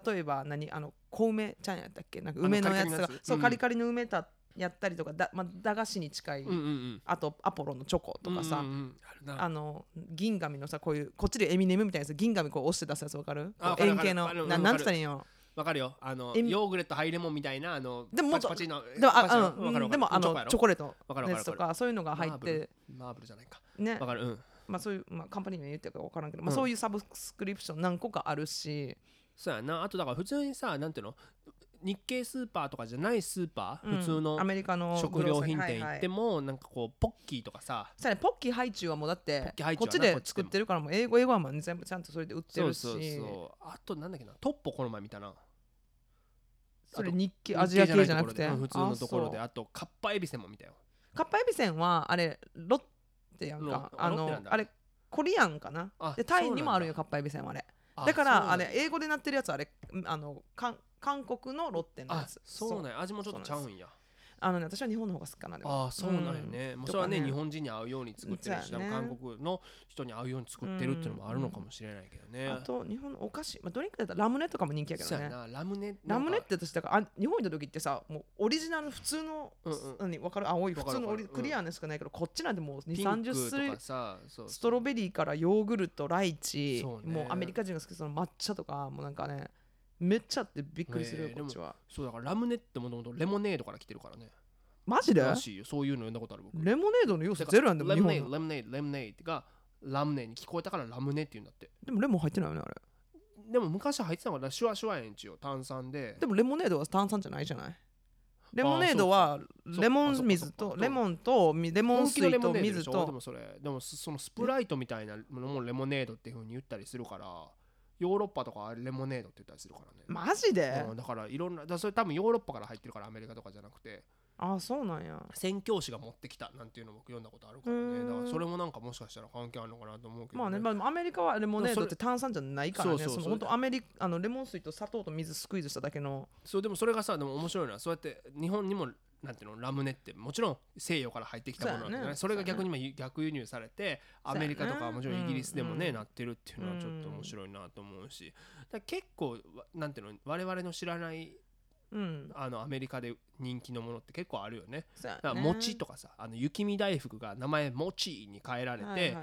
例えば何あの小梅ちゃんやったっけ？なんか梅のやつがそうカリカリの梅たやったりとかだ、まあ、駄菓子に近い、うんうんうん。あとアポロのチョコとかさ、うんうんうん。あるな。あの銀紙のさこういうこっちでエミネムみたいなやつ銀紙こう押して出すやつわかる？あこうわかる。円形かるわかる。ななんつったらいいんよわかるよ。あのヨーグレットハイレモンみたいなあのでももっとパチパチのでもあパチパチあのわかるわかる。でもあのチョコレートわかるわかとかそういうのが入って。マーブル。マーブルじゃないか。ね。わかる。うん。まあそういう、まあ、カンパニー名言ってるか分からんけど、まあ、うん。そういうサブスクリプション何個かあるし、そうやな。あとだから普通にさなんていうの？日系スーパーとかじゃないスーパー、うん。普通のアメリカの食料品店行っても、も、なんかこうポッキーとかさ。さらにポッキーハイチュウはもうだってポッキーハイチこっちでュウはなこっちでも。作ってるからもう英語英語はもう全部ちゃんとそれで売ってるし。そうそうあとなんだっけなトッポこの前見たな。それ日系アジア系じゃなくて日系じゃないところでうん普通のところで。ああとカッパエビセンも見たよ。そうカッパエビセンはあれロッテやんロかああのロッテなんだあれコリアンかな？あでタイにもあるよカッパエビセンはあれ。だからあそうなんだ。れ英語でなってるやつあれあの韓韓国のロッテのやあつそうなんや。味もちょっとちゃうんや。あのね私は日本の方が好きかなああそうなんよね、もうそれはね日本人に合うように作ってるし、韓国の人に合うように作ってるっていうのもあるのかもしれないけどね、あと日本のお菓子、まあ、ドリンクだったらラムネとかも人気やけどね。ラムネラムネって私だからあ日本にいた時ってさもうオリジナル普通の、うんうん。何わかる？青い普通のクリアなしかないけど、こっちなんてもう2ピ3 0ンク種類。ストロベリーからヨーグルトライチ、もうアメリカ人が好きその抹茶とかもうなんかねめっちゃあってびっくりするよ、ねえこっちは。そうだからラムネってもともとレモネードから来てるからね。マジで？らしいよそういうの読んだことある僕。レモネードの要素ゼロやんでもレモネードレモネードレモネードがラムネに聞こえたからラムネって言うんだって。でもレモン入ってないよねあれ。でも昔入ってたのがシュワシュワやん一応炭酸で。でもレモネードは炭酸じゃないじゃないレモネードはそうかレモンそうか水とそうか。レモンとみレモン本気の水とレモネードで水としょ？でもそれでもそそのスプライトみたいなものもレモネードっていう風に言ったりするからヨーロッパとかはレモネードって言ったりするからね、マジで？うんだからいろんなだそれ多分ヨーロッパから入ってるからアメリカとかじゃなくて。あそうなんや。宣教師が持ってきたなんていうの僕読んだことあるからうねだからそれもなんかもしかしたら関係あるのかなと思うけど、まあね、まあ、アメリカはレモネードって炭酸じゃないからね。そうそう本当アメリあのレモン水と砂糖と水スクイーズしただけの。そうでもそれがさでも面白いのはそうやって日本にもなんていうのラムネってもちろん西洋から入ってきたものなんだけどね。それが逆に今逆輸入されてアメリカとかはもちろんイギリスでもね、うんなってるっていうのはちょっと面白いなと思うし。結構わなんていうの我々の知らないうん。あのアメリカで人気のものって結構あるよね。だからね餅とかさあの雪見大福が名前餅に変えられて、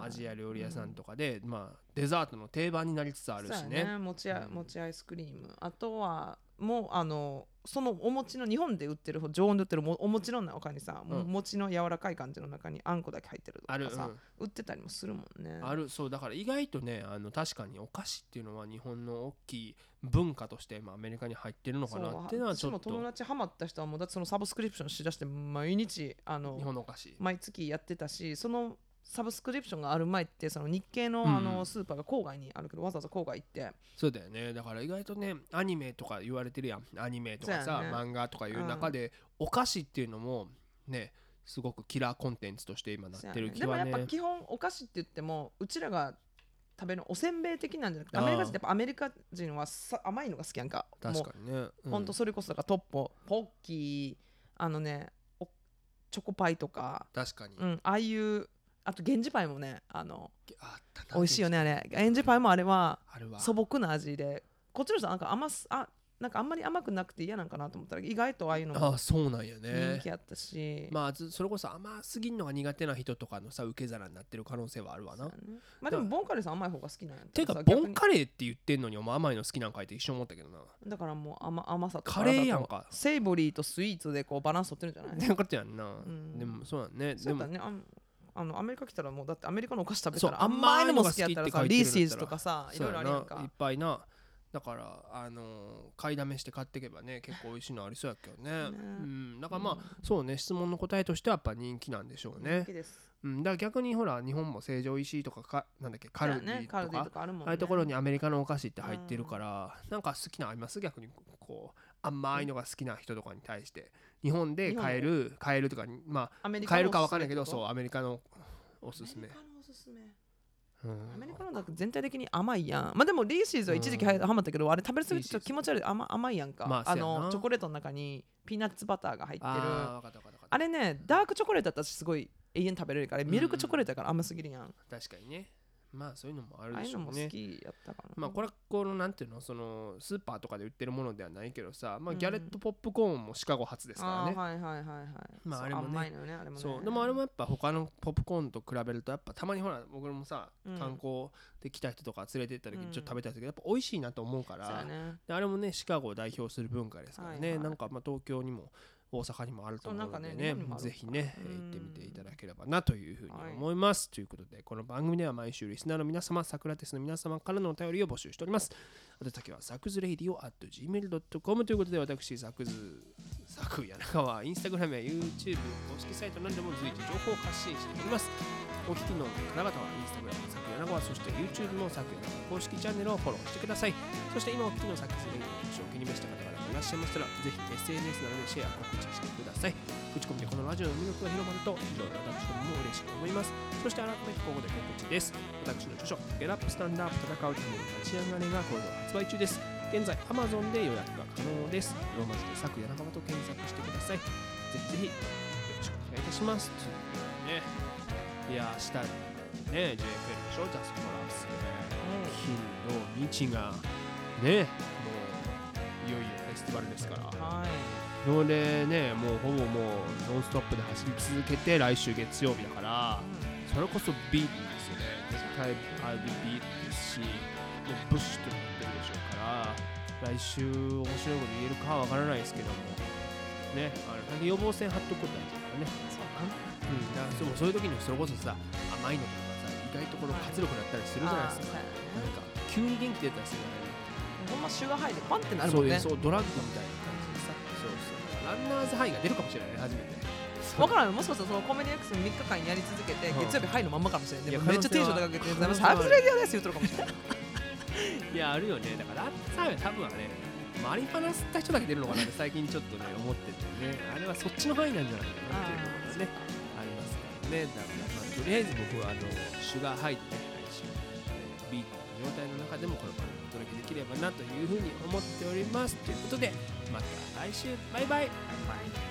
アジア料理屋さんとかで、まあデザートの定番になりつつあるしね。餅あうん。餅アイスクリーム。あとはもうあのそのお餅の日本で売ってる常温で売ってるもお餅の中にさ、もううん餅の柔らかい感じの中にあんこだけ入ってるとある、かさ、うん。売ってたりもするもんね。ある。そうだから意外とねあの確かにお菓子っていうのは日本の大きい文化として、まあ、アメリカに入ってるのかなっていうのはちょっ私も友と達ハマった人はもうだってそのサブスクリプションしだして毎日あの日本のお菓子。毎月やってたしそのサブスクリプションがある前ってその日系の,、うん。あのスーパーが郊外にあるけどわざわざ郊外行って。そうだよね。だから意外とねアニメとか言われてるやん。アニメとかさ、ね。漫画とかいう中で、お菓子っていうのもねすごくキラーコンテンツとして今なってる気でもはね。やっぱ基本お菓子って言ってもうちらが食べるおせんべい的なんじゃなくてアメリカ人ってやっぱアメリカ人はさ甘いのが好きやんか確かにね、もうほんとうんそれこそだからトッポポッキーあのねおチョコパイとか、確かに、うん、ああいうあと源氏パイもねあの美味しいよねあれ。源氏パイもあれは素朴な味で。こっちの人はなんか甘すあなんかあんまり甘くなくて嫌なんかなと思ったら意外とああいうのもあそうなんや人ね気あったし、まあずそれこそ甘すぎんのが苦手な人とかのさ受け皿になってる可能性はあるわな。ね。まあでもボンカレーさん甘い方が好きなんやったていうかボンカレーって言ってんのにお前甘いの好きなんかいって一緒思ったけどな。だからもう甘甘さとカレーやんか。とセイボリーとスイーツでこうバランス取ってるんじゃない？ってことやんな、ん。でもそうだね。でもそうだねあんあのアメリカ来たらもうだってアメリカのお菓子食べそうたら。甘いのも好きやったら。さリーシーズとかさいろいろあるやんか。いっぱいなだからあのー買いだめして買っていけばね結構美味しいのありそうやけどね。ね。うんだからまあ、そうね質問の答えとしてはやっぱ人気なんでしょうね。人気です。うん、だから逆にほら日本も成城石井とかかなんだっけカルディとかカルディとかあね。ああいうところにアメリカのお菓子って入ってるから、なんか好きなのあります逆にこう甘いのが好きな人とかに対して日本で買える買えるとかまアメリカのあ買えるかわかんないけどそうアメリカのおすすめ。アメリカのおすすめ。うん。アメリカのだと全体的に甘いやん。まあでもリーシーズは一時期はハマったけどあれ食べるすぎてちょっと気持ち悪い甘甘いやんか、あまあそうやな。のチョコレートの中にピーナッツバターが入ってる。あれねダークチョコレートだったらすごい永遠食べれるからミルクチョコレートだから甘すぎるやん、確かにねまあそういうのもあるああいうのも好でしょうねきやったかな。まあこれはこのなんていうのそのスーパーとかで売ってるものではないけどさ、まあ、うんギャレットポップコーンもシカゴ発ですからね、あーはいはいはいはいまああれもね。ねあれもね。そう。でもあれもやっぱ他のポップコーンと比べるとやっぱたまにほら僕もさ、うん。観光で来た人とか連れてった時うん。にちょっと食べたいけどやっぱ美味しいなと思うから、ね。であれもねシカゴを代表する文化ですからね、はいはい。なんかまあ東京にも大阪にもあると思うのでねぜひね、行ってみていただければなというふうに思います、ということでこの番組では毎週リスナーの皆様サクラテスの皆様からのお便りを募集しております。宛先はサクズレイディオ at gmail.com ということで私サクズサク柳川インスタグラムや YouTube 公式サイトなどでも随時情報を発信しております。お聞きの方々はインスタグラムサク柳川そして YouTube のサク柳川公式チャンネルをフォローしてください。そして今お聞きのサクズレイディオの視聴を気に召した方々がいらっしゃいましたらぜひ SNS などでシェア告知してください口コミでこのラジオの魅力が広まると非常に私どもも嬉しく思いますそして改めてここで告知です私の著書「Get Up Stand Up 戦うための立ち上がり」が好評発売中です現在 Amazon で予約が可能ですローマ字で作柳川と検索してくださいぜひぜひよろしくお願いいたしますということでねいや明日ね JFL でしょ？ジャストランス金土日がねもういよいよフェスティバルですから。はい。それでねもうほぼもうノンストップで走り続けて来週月曜日だからそれこそビートですよね。絶対 I'll be beat ですしもうブッシュとなってるでしょうから来週面白いこと言えるかはわからないですけどもねあの予防線張っとくこと大事だからね。そうかなうん。だからそういう時にそれこそさ甘いのと意外とこの活力だったりするじゃないですか、あーそうやね。なんか急に元気出たりするじゃないほんまシュガーハイでパンってなるもんね。そうドラッグみたいな感じでさそうそうランナーズハイが出るかもしれないね初めて。分からんもしかしたらそのコメディ X 3日間やり続けてうん。月曜日ハイのまんまかもしれん。いやでもめっちゃテンション高くてサービスレディオです言うとる。かもしれないいやあるよね。だからランナーズハイは多分あれマリファナ吸った人だけ出るのかなって最近ちょっとね思っててね。あれはそっちの範囲なんじゃないかなっていうところがねありますか。らねだからまあとりあえず僕はあのシュガーハイでね来週えビートの状態の中でもこの番組をお届けできればなというふうに思っております。ということでまた来週。バイ。バイバイ。